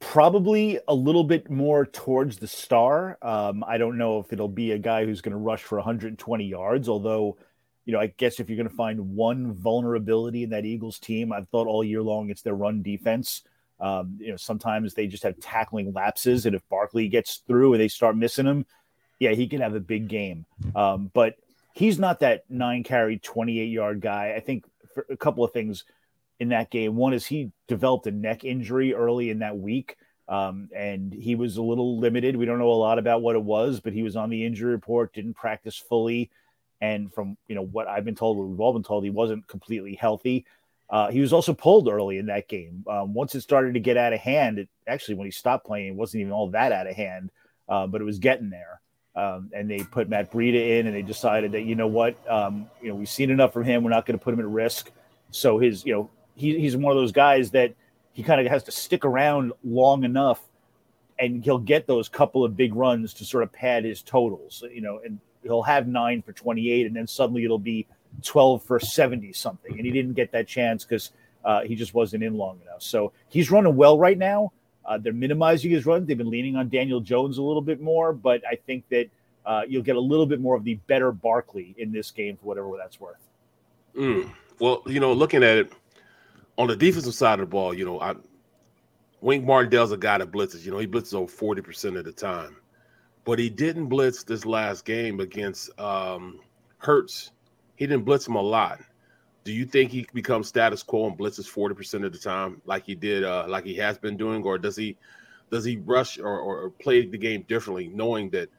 Probably a little bit more towards the star. Um, I don't know if it'll be a guy who's going to rush for 120 yards, although, you know, I guess if you're going to find one vulnerability in that Eagles team, I've thought all year long it's their run defense. Um, you know, sometimes they just have tackling lapses, and if Barkley gets through and they start missing him, yeah, he can have a big game. Um, but he's not that nine carry, 28 yard guy. I think for a couple of things in that game. One is he developed a neck injury early in that week. Um, and he was a little limited. We don't know a lot about what it was, but he was on the injury report, didn't practice fully. And from you know what I've been told, what we've all been told, he wasn't completely healthy. Uh, he was also pulled early in that game. Um, once it started to get out of hand, it actually when he stopped playing, it wasn't even all that out of hand, uh, but it was getting there. Um, and they put Matt Breida in, and they decided that you know what, um, you know, we've seen enough from him. We're not going to put him at risk. So his, you know, he, he's one of those guys that he kind of has to stick around long enough, and he'll get those couple of big runs to sort of pad his totals. You know, and he'll have nine for twenty eight, and then suddenly it'll be 12 for 70 something, and he didn't get that chance because uh, he just wasn't in long enough. So he's running well right now. Uh, they're minimizing his runs. They've been leaning on Daniel Jones a little bit more, but I think that uh, you'll get a little bit more of the better Barkley in this game for whatever that's worth. Mm. Well, you know, looking at it on the defensive side of the ball, you know, I, Wink Martindale's a guy that blitzes. You know, he blitzes over forty percent of the time, but he didn't blitz this last game against um, Hurts. He didn't blitz him a lot. Do you think he becomes status quo and blitzes forty percent of the time, like he did, uh, like he has been doing, or does he does he rush or, or play the game differently, knowing that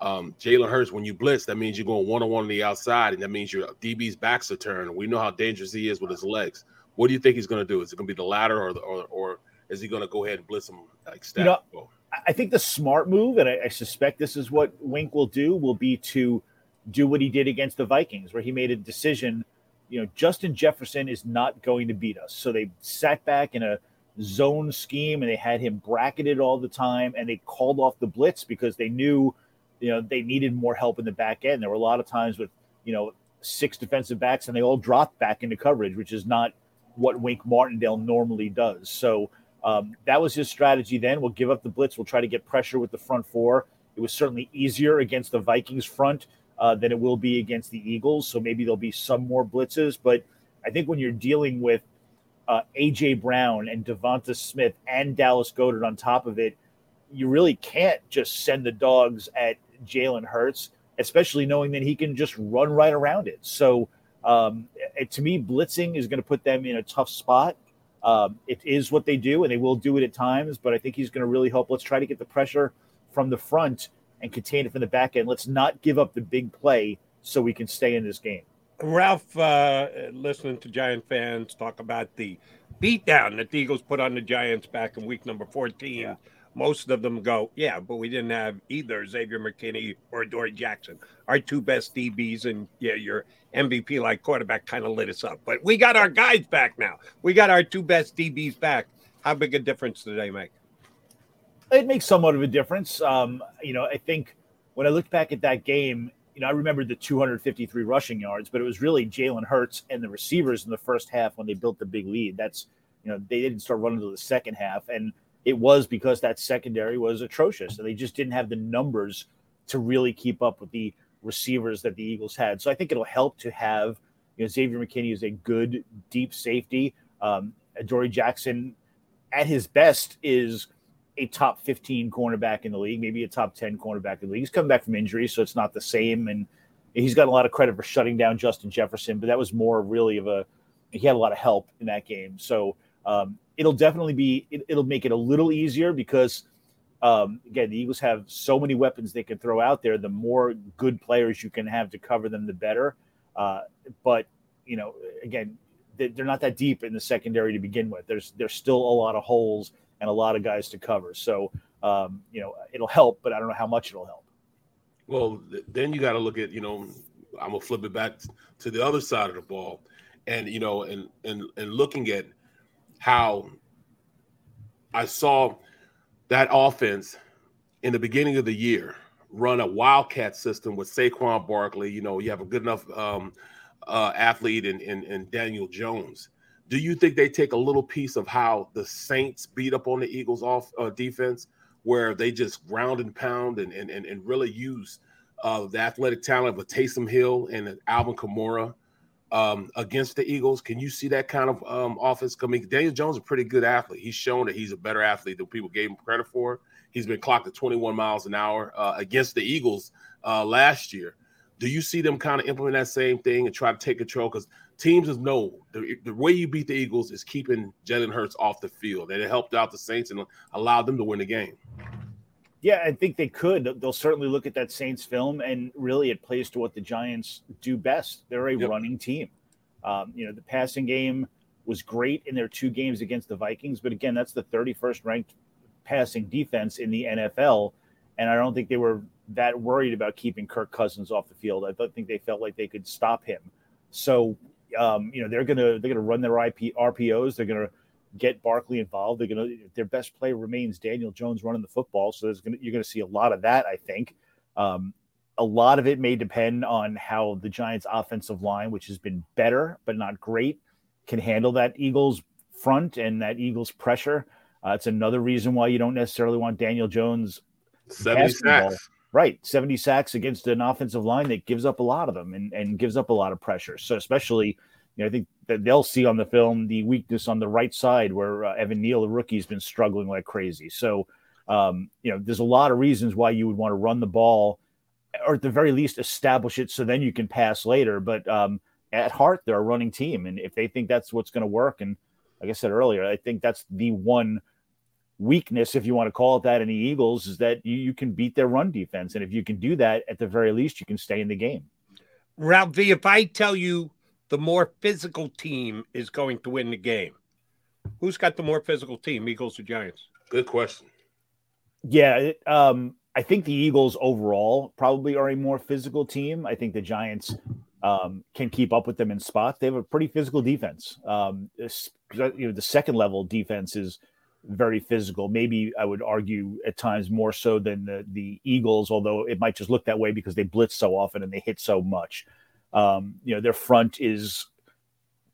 um, Jalen Hurts, when you blitz, that means you're going one on one on the outside, and that means your DB's backs are turned. We know how dangerous he is with his legs. What do you think he's going to do? Is it going to be the latter, or, or, or is he going to go ahead and blitz him like you know, I think the smart move, and I, I, suspect this is what Wink will do, will be to do what he did against the Vikings, where he made a decision. You know, Justin Jefferson is not going to beat us, so they sat back in a zone scheme and they had him bracketed all the time, and they called off the blitz because they knew, you know, they needed more help in the back end. There were a lot of times with, you know, six defensive backs, and they all dropped back into coverage, which is not what Wink Martindale normally does. So um, that was his strategy then. We'll give up the blitz. We'll try to get pressure with the front four. It was certainly easier against the Vikings front uh, than it will be against the Eagles. So maybe there'll be some more blitzes. But I think when you're dealing with uh, AJ Brown and DeVonta Smith and Dallas Goedert on top of it, you really can't just send the dogs at Jalen Hurts, especially knowing that he can just run right around it. So um, it, to me, blitzing is going to put them in a tough spot. Um, it is what they do, and they will do it at times. But I think he's going to really help. Let's try to get the pressure from the front and contain it from the back end. Let's not give up the big play so we can stay in this game. Ralph, uh, listening to Giant fans talk about the beatdown that the Eagles put on the Giants back in week number 14. Yeah most of them go, yeah, but we didn't have either Xavier McKinney or Dory Jackson, our two best DBs, and yeah, your MVP like quarterback kind of lit us up. But we got our guys back now. We got our two best DBs back. How big a difference do they make? It makes somewhat of a difference. Um, you know, I think when I look back at that game, you know, I remember the 253 rushing yards, but it was really Jalen Hurts and the receivers in the first half when they built the big lead. That's, you know, they didn't start running until the second half. And it was because that secondary was atrocious and they just didn't have the numbers to really keep up with the receivers that the Eagles had. So I think it'll help to have you know Xavier McKinney is a good deep safety. Um, Dory Jackson at his best is a top 15 cornerback in the league, maybe a top 10 cornerback in the league. He's coming back from injury, so it's not the same. And he's got a lot of credit for shutting down Justin Jefferson, but that was more really of a he had a lot of help in that game. So um, it'll definitely be it, will make it a little easier because um, again the Eagles have so many weapons they can throw out there. The more good players you can have to cover them, the better. Uh, but you know, again, they're not that deep in the secondary to begin with. There's there's still a lot of holes and a lot of guys to cover. So um, you know, it'll help, but I don't know how much it'll help. Well, then you got to look at you know, I'm gonna flip it back to the other side of the ball, and you know, and and and looking at how I saw that offense in the beginning of the year run a wildcat system with Saquon Barkley. You know, you have a good enough um, uh, athlete in, Daniel Jones. Do you think they take a little piece of how the Saints beat up on the Eagles off uh, defense, where they just ground and pound and and, and, and really use uh, the athletic talent of a Taysom Hill and Alvin Kamara um, against the Eagles. Can you see that kind of um, offense coming? Daniel Jones is a pretty good athlete. He's shown that he's a better athlete than people gave him credit for. He's been clocked at 21 miles an hour uh, against the Eagles uh, last year. Do you see them kind of implement that same thing and try to take control? Because teams know the, the way you beat the Eagles is keeping Jalen Hurts off the field, and it helped out the Saints and allowed them to win the game. Yeah, I think they could. They'll certainly look at that Saints film, and really, it plays to what the Giants do best. They're a yep. running team. Um, you know, the passing game was great in their two games against the Vikings, but again, that's the 31st ranked passing defense in the NFL, and I don't think they were that worried about keeping Kirk Cousins off the field. I don't think they felt like they could stop him. So, um, you know, they're gonna they're gonna run their IP RPOs. They're gonna get Barkley involved. They're going to their best player remains Daniel Jones running the football, so to, you're going to see a lot of that. I think. Um, a lot of it may depend on how the Giants' offensive line, which has been better but not great, can handle that Eagles front and that Eagles pressure. Uh, it's another reason why you don't necessarily want Daniel Jones 70 sacks. Right, 70 sacks against an offensive line that gives up a lot of them and, and gives up a lot of pressure. So especially, you know, I think that they'll see on the film the weakness on the right side where uh, Evan Neal, the rookie, has been struggling like crazy. So, um, you know, there's a lot of reasons why you would want to run the ball or at the very least establish it so then you can pass later. But um, at heart, they're a running team. And if they think that's what's going to work, and like I said earlier, I think that's the one weakness, if you want to call it that, in the Eagles is that you, you can beat their run defense. And if you can do that, at the very least, you can stay in the game. Ralph if I tell you the more physical team is going to win the game, who's got the more physical team, Eagles or Giants? Good question. Yeah, it, um, I think the Eagles overall probably are a more physical team. I think the Giants um, can keep up with them in spots. They have a pretty physical defense. Um, you know, the second level defense is very physical. Maybe I would argue at times more so than the, the Eagles, although it might just look that way because they blitz so often and they hit so much. Um, you know, their front is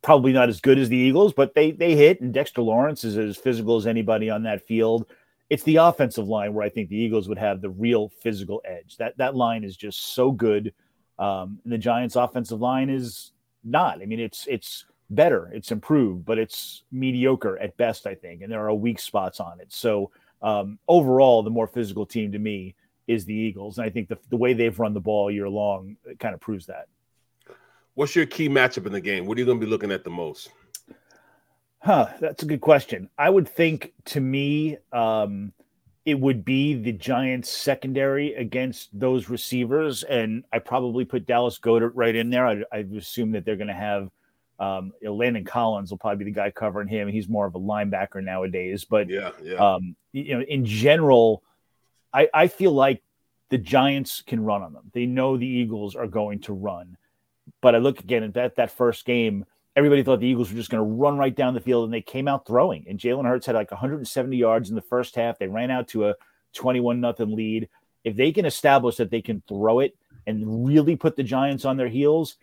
probably not as good as the Eagles, but they they hit, and Dexter Lawrence is as physical as anybody on that field. It's the offensive line where I think the Eagles would have the real physical edge. That that line is just so good. Um, and the Giants' offensive line is not. I mean, it's it's better, it's improved, but it's mediocre at best, I think. And there are weak spots on it. So um, overall, the more physical team to me is the Eagles. And I think the, the way they've run the ball year long kind of proves that. What's your key matchup in the game? What are you going to be looking at the most? Huh, that's a good question. I would think to me, um, it would be the Giants secondary against those receivers. And I probably put Dallas Goedert right in there. I, I assume that they're going to have um, you know, Landon Collins will probably be the guy covering him. He's more of a linebacker nowadays. But yeah, yeah. Um, you know, in general, I, I feel like the Giants can run on them. They know the Eagles are going to run. But I look again at that that first game. Everybody thought the Eagles were just going to run right down the field, and they came out throwing. And Jalen Hurts had like 170 yards in the first half. They ran out to a 21 nothing lead. If they can establish that they can throw it and really put the Giants on their heels,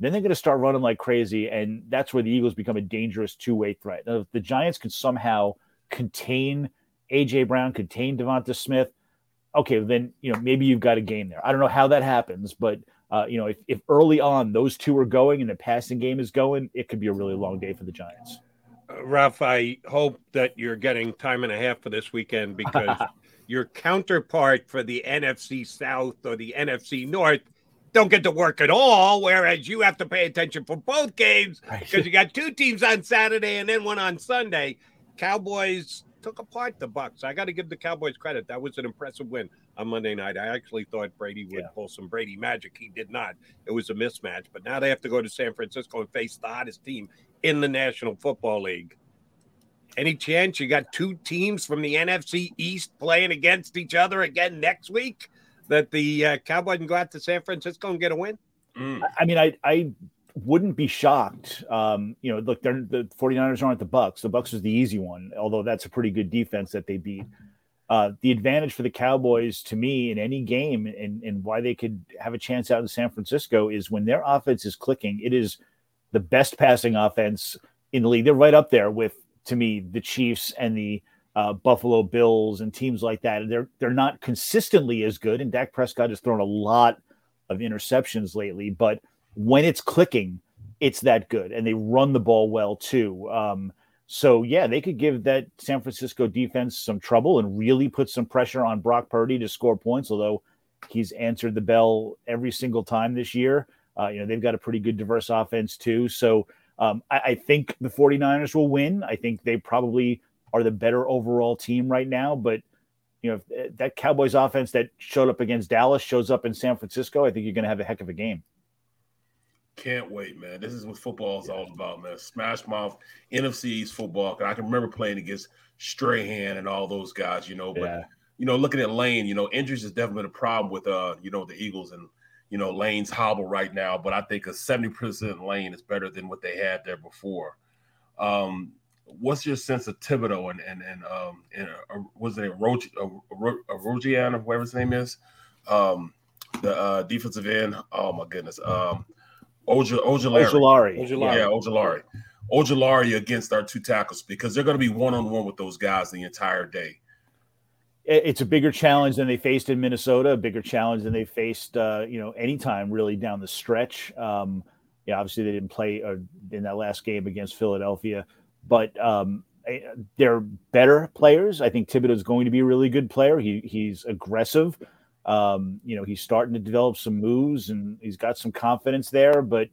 then they're going to start running like crazy, and that's where the Eagles become a dangerous two-way threat. Now, if the Giants can somehow contain AJ Brown, contain DeVonta Smith, okay, then you know maybe you've got a game there. I don't know how that happens, but uh, you know if, if early on those two are going and the passing game is going, it could be a really long day for the Giants. Uh, Ralph, I hope that you're getting time and a half for this weekend because your counterpart for the NFC South or the NFC North don't get to work at all, whereas you have to pay attention for both games because you got two teams on Saturday and then one on Sunday. Cowboys took apart the Bucks. I got to give the Cowboys credit. That was an impressive win on Monday night. I actually thought Brady would yeah. pull some Brady magic. He did not. It was a mismatch. But now they have to go to San Francisco and face the hottest team in the National Football League. Any chance you got two teams from the NFC East playing against each other again next week? that the uh, Cowboys can go out to San Francisco and get a win? Mm. I mean, I I wouldn't be shocked. Um, you know, look, they're, the 49ers aren't the Bucks. The Bucks is the easy one, although that's a pretty good defense that they beat. Uh, the advantage for the Cowboys to me in any game and, and why they could have a chance out in San Francisco is when their offense is clicking, it is the best passing offense in the league. They're right up there with, to me, the Chiefs and the uh, Buffalo Bills and teams like that. They're they're not consistently as good, and Dak Prescott has thrown a lot of interceptions lately. But when it's clicking, it's that good, and they run the ball well too. Um, so yeah, they could give that San Francisco defense some trouble and really put some pressure on Brock Purdy to score points. Although he's answered the bell every single time this year. Uh, you know they've got a pretty good diverse offense too. So um, I, I think the 49ers will win. I think they probably are the better overall team right now. But you know, if eh, that Cowboys offense that showed up against Dallas shows up in San Francisco, I think you're going to have a heck of a game. Can't wait, man. This is what football is all about, man. Smash mouth NFC East football. I can remember playing against Strahan and all those guys, you know. But yeah. you know, looking at Lane, you know, injuries has definitely been a problem with uh, you know, the Eagles and you know, Lane's hobble right now. But I think a 70% Lane is better than what they had there before. Um, what's your sense of Thibodeaux and and and um and uh, was it Rogian or whatever his name is? Um, the uh, defensive end. Oh my goodness, um, Ojulari. Ojulari. Ojulari. Yeah, Ojulari. Ojulari against our two tackles because they're going to be one on one with those guys the entire day. It's a bigger challenge than they faced in Minnesota, a bigger challenge than they faced, uh, you know, anytime really down the stretch. Um, yeah, obviously they didn't play uh, in that last game against Philadelphia, but um, they're better players. I think Thibodeaux is going to be a really good player. He he's aggressive. Um, you know, he's starting to develop some moves and he's got some confidence there. But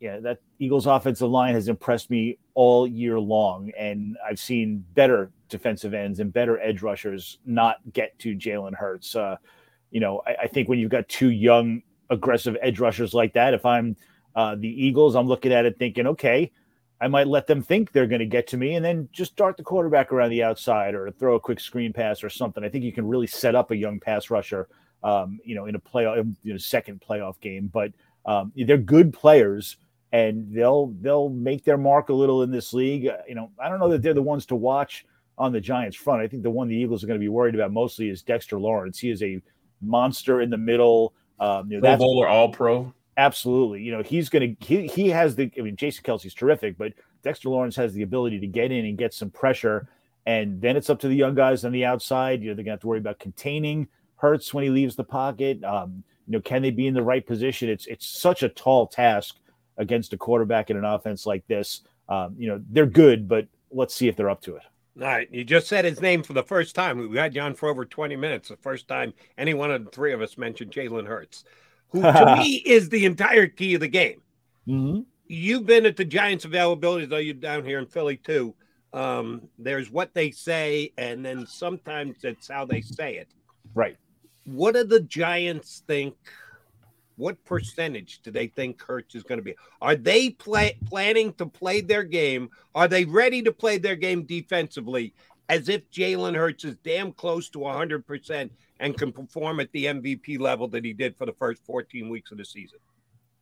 yeah, that Eagles offensive line has impressed me all year long. And I've seen better defensive ends and better edge rushers not get to Jalen Hurts. Uh, you know, I, I, think when you've got two young, aggressive edge rushers like that, if I'm uh, the Eagles, I'm looking at it thinking, okay, I might let them think they're going to get to me and then just dart the quarterback around the outside or throw a quick screen pass or something. I think you can really set up a young pass rusher, um, you know, in a playoff, you know, second playoff game. But um, they're good players and they'll they'll make their mark a little in this league. Uh, you know, I don't know that they're the ones to watch on the Giants front. I think the one the Eagles are going to be worried about mostly is Dexter Lawrence. He is a monster in the middle. Um, you know, Pro Bowler, All Pro. Absolutely. You know, he's going to, he, he has the, I mean, Jason Kelce's terrific, but Dexter Lawrence has the ability to get in and get some pressure. And then it's up to the young guys on the outside. You know, they're going to have to worry about containing Hurts when he leaves the pocket. Um, you know, can they be in the right position? It's, it's such a tall task against a quarterback in an offense like this. Um, you know, they're good, but let's see if they're up to it. All right. You just said his name for the first time. We had you on for over 20 minutes. The first time any one of the three of us mentioned Jalen Hurts who to me is the entire key of the game. Mm-hmm. You've been at the Giants availability, though you're down here in Philly too. Um, there's what they say, and then sometimes it's how they say it. Right. What do the Giants think? What percentage do they think Hurts is going to be? Are they play, planning to play their game? Are they ready to play their game defensively as if Jalen Hurts is damn close to 100% and can perform at the MVP level that he did for the first 14 weeks of the season.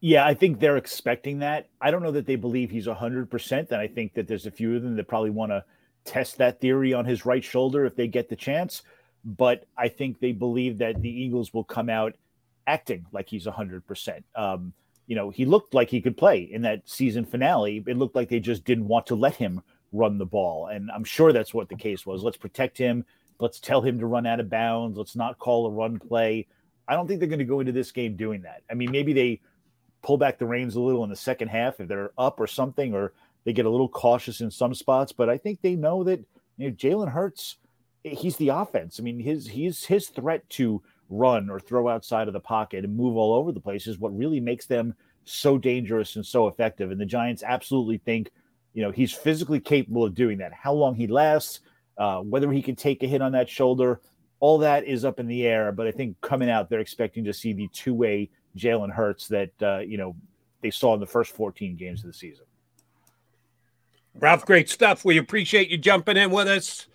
Yeah, I think they're expecting that. I don't know that they believe he's 100%. And I think that there's a few of them that probably want to test that theory on his right shoulder if they get the chance. But I think they believe that the Eagles will come out acting like he's 100%. Um, you know, he looked like he could play in that season finale. It looked like they just didn't want to let him run the ball. And I'm sure that's what the case was. Let's protect him. Let's tell him to run out of bounds. Let's not call a run play. I don't think they're going to go into this game doing that. I mean, maybe they pull back the reins a little in the second half if they're up or something, or they get a little cautious in some spots. But I think they know that you know, Jalen Hurts, he's the offense. I mean, his he's his threat to run or throw outside of the pocket and move all over the place is what really makes them so dangerous and so effective. And the Giants absolutely think, you know, he's physically capable of doing that. How long he lasts, uh, whether he can take a hit on that shoulder, all that is up in the air. But I think coming out, they're expecting to see the two way Jalen Hurts that, uh, you know, they saw in the first 14 games of the season. Ralph, great stuff. We appreciate you jumping in with us.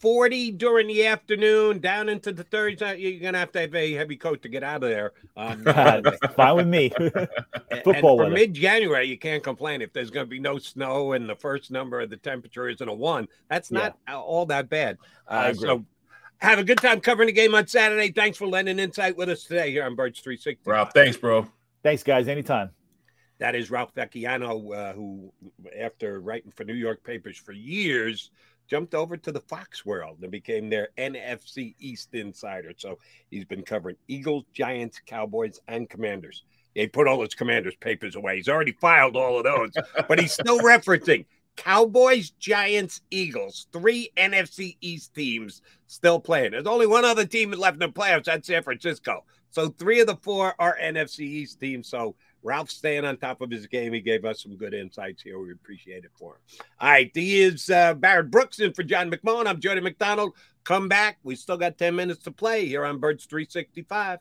40 during the afternoon, down into the 30s. Uh, you're going to have to have a heavy coat to get out of there. Um, Fine with me. Football and for mid January, you can't complain if there's going to be no snow and the first number of the temperature isn't a one. That's not yeah. all that bad. Uh, so have a good time covering the game on Saturday. Thanks for lending insight with us today here on Birds 360. Rob, thanks, bro. Thanks, guys. Anytime. That is Ralph Vacchiano, uh, who, after writing for New York papers for years, jumped over to the Fox world and became their NFC East insider. So he's been covering Eagles, Giants, Cowboys, and Commanders. He put all his Commanders papers away. He's already filed all of those, but he's still referencing Cowboys, Giants, Eagles, three NFC East teams still playing. There's only one other team left in the playoffs. That's San Francisco. So three of the four are NFC East teams. So Ralph staying on top of his game. He gave us some good insights here. We appreciate it for him. All right. He is uh, Barrett Brooks in for John McMullen. I'm Jody McDonald. Come back. We still got 10 minutes to play here on Birds 365.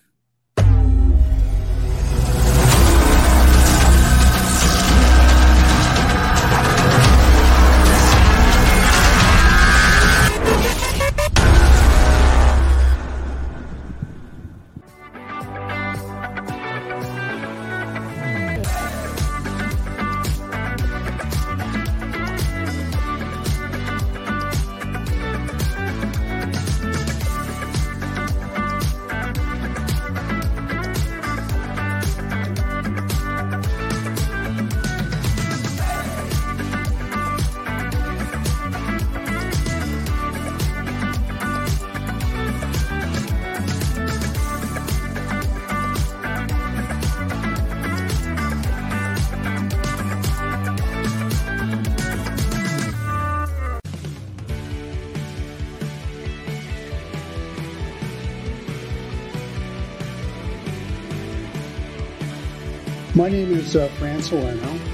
My name is uh, Fran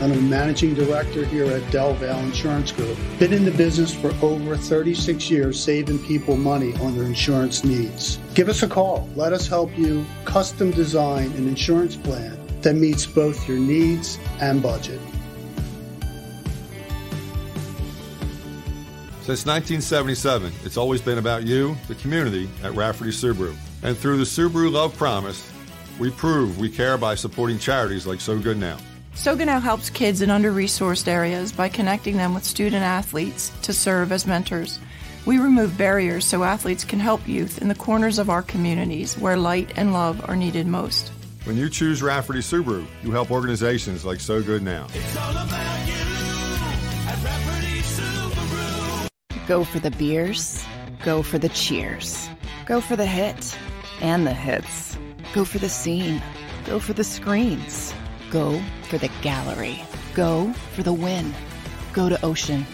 I'm a managing director here at Del Valle Insurance Group. Been in the business for over 36 years, saving people money on their insurance needs. Give us a call. Let us help you custom design an insurance plan that meets both your needs and budget. Since 1977, it's always been about you, the community, at Rafferty Subaru. And through the Subaru Love Promise, we prove we care by supporting charities like So Good Now. So Good Now helps kids in under resourced areas by connecting them with student athletes to serve as mentors. We remove barriers so athletes can help youth in the corners of our communities where light and love are needed most. When you choose Rafferty Subaru, you help organizations like So Good Now. Go for the beers, go for the cheers, go for the hit and the hits. Go for the scene. Go for the screens. Go for the gallery. Go for the win. Go to Ocean.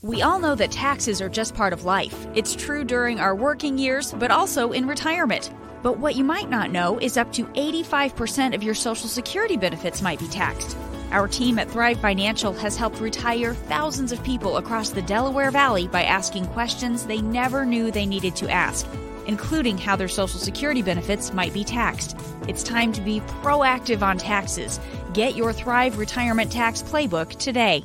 We all know that taxes are just part of life. It's true during our working years, but also in retirement. But what you might not know is up to 85% of your Social Security benefits might be taxed. Our team at Thrive Financial has helped retire thousands of people across the Delaware Valley by asking questions they never knew they needed to ask including how their Social Security benefits might be taxed. It's time to be proactive on taxes. Get your Thrive Retirement Tax Playbook today.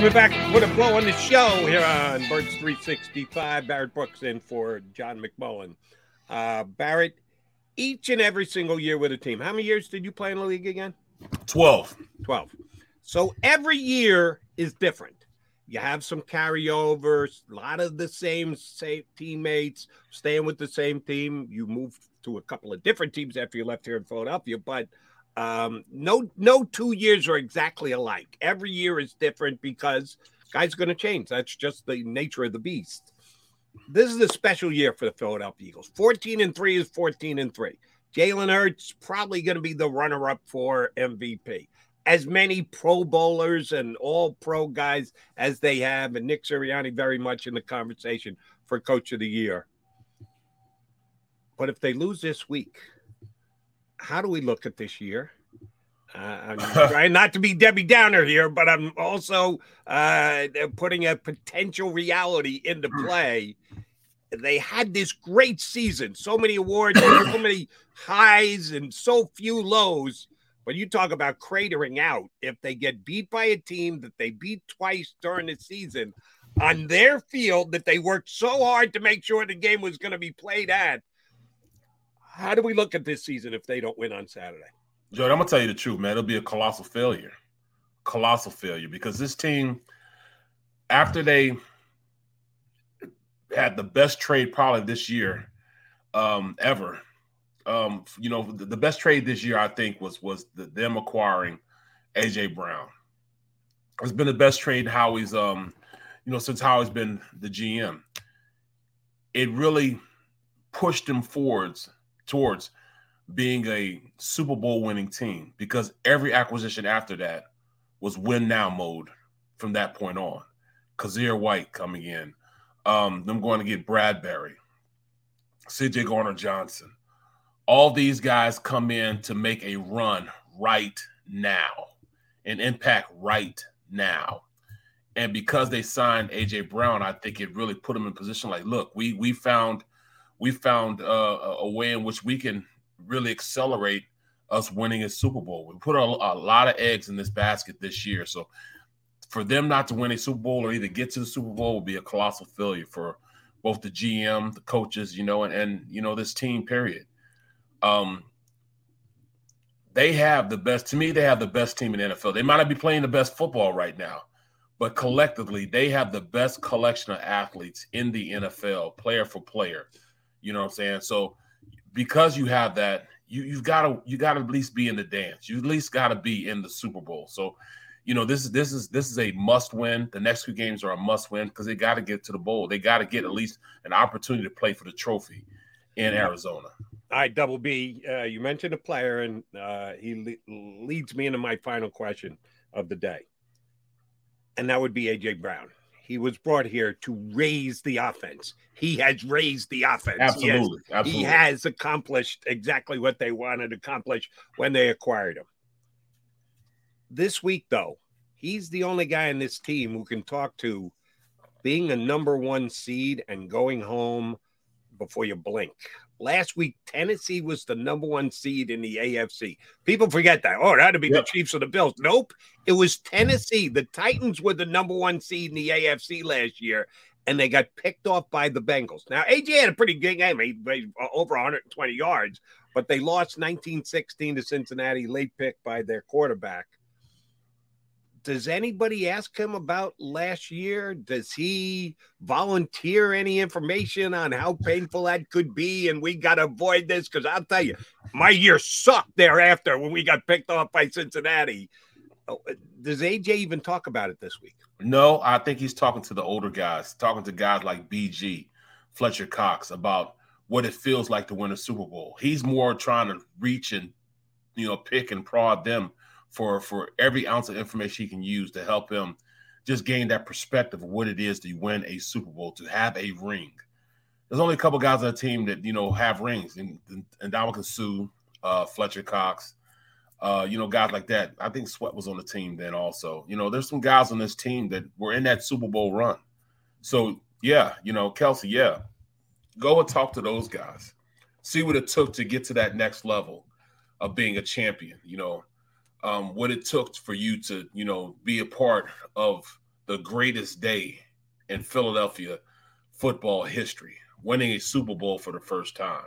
Coming back with a blow on the show here on Birds 365. Barrett Brooks in for John McMullen. Uh, Barrett, each and every single year with a team. How many years did you play in the league again? 12. 12. So every year is different. You have some carryovers, a lot of the same, same teammates staying with the same team. You moved to a couple of different teams after you left here in Philadelphia, but – um, no, no two years are exactly alike. Every year is different because guys are going to change. That's just the nature of the beast. This is a special year for the Philadelphia Eagles. 14 and 3 is 14 and 3. Jalen Hurts probably going to be the runner up for MVP. As many Pro Bowlers and all pro guys as they have, and Nick Sirianni very much in the conversation for Coach of the Year. But if they lose this week, how do we look at this year? Uh, I'm trying not to be Debbie Downer here, but I'm also uh, putting a potential reality into play. They had this great season, so many awards, so many highs, and so few lows. But you talk about cratering out. If they get beat by a team that they beat twice during the season on their field that they worked so hard to make sure the game was going to be played at, how do we look at this season if they don't win on Saturday? Joe, I'm gonna tell you the truth, man. It'll be a colossal failure, colossal failure because this team, after they had the best trade probably this year um, ever. Um, you know, the, the, best trade this year I think was was the, them acquiring AJ Brown. It's been the best trade Howie's um, you know, since Howie's been the GM. It really pushed him forwards towards being a Super Bowl winning team because every acquisition after that was win now mode from that point on. Kyzir White coming in, um, them going to get Bradberry, CJ Gardner Johnson. All these guys come in to make a run right now, an impact right now. And because they signed AJ Brown, I think it really put them in position like, look, we we found we found uh, a way in which we can really accelerate us winning a Super Bowl. We put a, a, lot of eggs in this basket this year. So for them not to win a Super Bowl or either get to the Super Bowl would be a colossal failure for both the GM, the coaches, you know, and, and you know this team. Period. Um, they have the best. To me, they have the best team in the NFL. They might not be playing the best football right now, but collectively, they have the best collection of athletes in the NFL, player for player. You know what I'm saying? So, because you have that, you you've got to you got to at least be in the dance. You at least got to be in the Super Bowl. So, you know this is this is this is a must win. The next few games are a must win because they got to get to the bowl. They got to get at least an opportunity to play for the trophy in Arizona. All right, Double B, uh, you mentioned a player, and uh, he le- leads me into my final question of the day, and that would be AJ Brown. He was brought here to raise the offense. He has raised the offense. Absolutely, Yes, absolutely. He has accomplished exactly what they wanted to accomplish when they acquired him. This week, though, he's the only guy in this team who can talk to being a number one seed and going home before you blink. Last week, Tennessee was the number one seed in the AFC. People forget that. Oh, that'd be the Chiefs or the Bills. Nope. It was Tennessee. The Titans were the number one seed in the AFC last year, and they got picked off by the Bengals. Now, AJ had a pretty good game. He made uh, over 120 yards, but they lost 19 16 to Cincinnati, late pick by their quarterback does anybody ask him about last year? Does he volunteer any information on how painful that could be? And we got to avoid this because I'll tell you, my year sucked thereafter when we got picked off by Cincinnati. Oh, Does AJ even talk about it this week? No, I think he's talking to the older guys, talking to guys like BG, Fletcher Cox about what it feels like to win a Super Bowl. He's more trying to reach and you know pick and prod them for for every ounce of information he can use to help him just gain that perspective of what it is to win a Super Bowl, to have a ring. There's only a couple guys on the team that you know have rings, and and Dominican Sue, uh, Fletcher Cox, uh, you know, guys like that. I think Sweat was on the team then also. You know, there's some guys on this team that were in that Super Bowl run. So yeah, you know, Kelce, yeah, go and talk to those guys. See what it took to get to that next level of being a champion. You know, um, what it took for you to, you know, be a part of the greatest day in Philadelphia football history, winning a Super Bowl for the first time.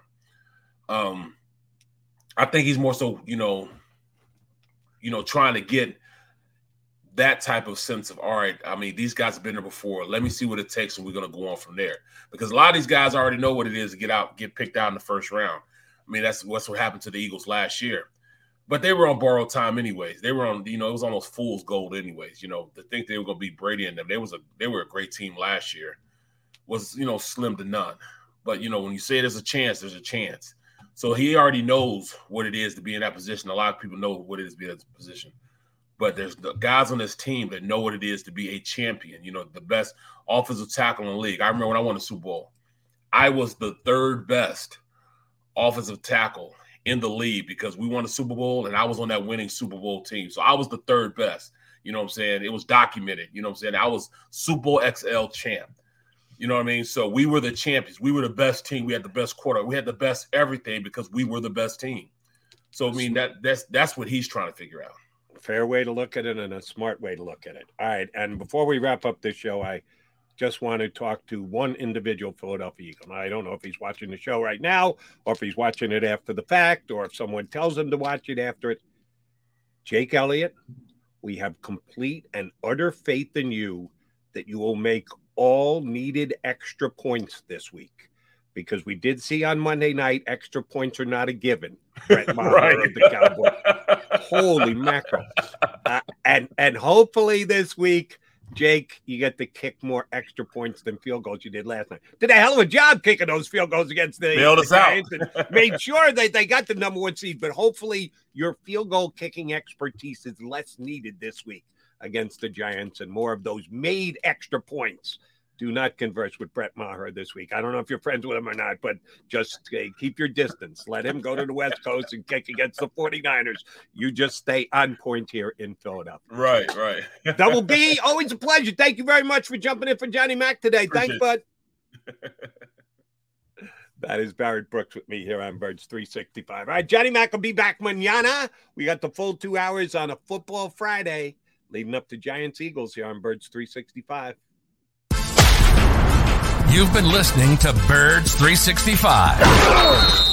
Um, I think he's more so, you know, you know, trying to get that type of sense of all right. I mean, these guys have been there before. Let me see what it takes, and we're going to go on from there. Because a lot of these guys already know what it is to get out, get picked out in the first round. I mean, that's what's what happened to the Eagles last year. But they were on borrowed time, anyways. They were on, you know, it was almost fool's gold, anyways. You know, to think they were going to beat Brady and them, they was a they were a great team last year. Was you know slim to none. But you know, when you say there's a chance, there's a chance. So he already knows what it is to be in that position. A lot of people know what it is to be in that position. But there's the guys on this team that know what it is to be a champion. You know, the best offensive tackle in the league. I remember when I won the Super Bowl, I was the third best offensive tackle in the lead because we won the Super Bowl and I was on that winning Super Bowl team. So I was the third best. You know what I'm saying? It was documented. You know what I'm saying? I was Super Bowl XL champ. You know what I mean? So we were the champions. We were the best team. We had the best quarter. We had the best everything because we were the best team. So I mean that that's that's what he's trying to figure out. Fair way to look at it and a smart way to look at it. All right. And before we wrap up this show, I just want to talk to one individual Philadelphia Eagle. Now, I don't know if he's watching the show right now or if he's watching it after the fact or if someone tells him to watch it after it. Jake Elliott, we have complete and utter faith in you that you will make all needed extra points this week because we did see on Monday night extra points are not a given. Right. of the Cowboys. Holy mackerel! Uh, and and hopefully this week, Jake, you get to kick more extra points than field goals you did last night. Did a hell of a job kicking those field goals against the, Bailed the us out. Giants and made sure that they got the number one seed. But hopefully, your field goal kicking expertise is less needed this week against the Giants and more of those made extra points. Do not converse with Brett Maher this week. I don't know if you're friends with him or not, but just uh, keep your distance. Let him go to the West Coast and kick against the 49ers. You just stay on point here in Philadelphia. Right, right. Double B, always a pleasure. Thank you very much for jumping in for Johnny Mack today. Thanks, Appreciate bud. That is Barrett Brooks with me here on Birds 365. All right, Johnny Mack will be back manana. We got the full two hours on a football Friday. leading up to Giants Eagles here on Birds 365. You've been listening to Birds 365,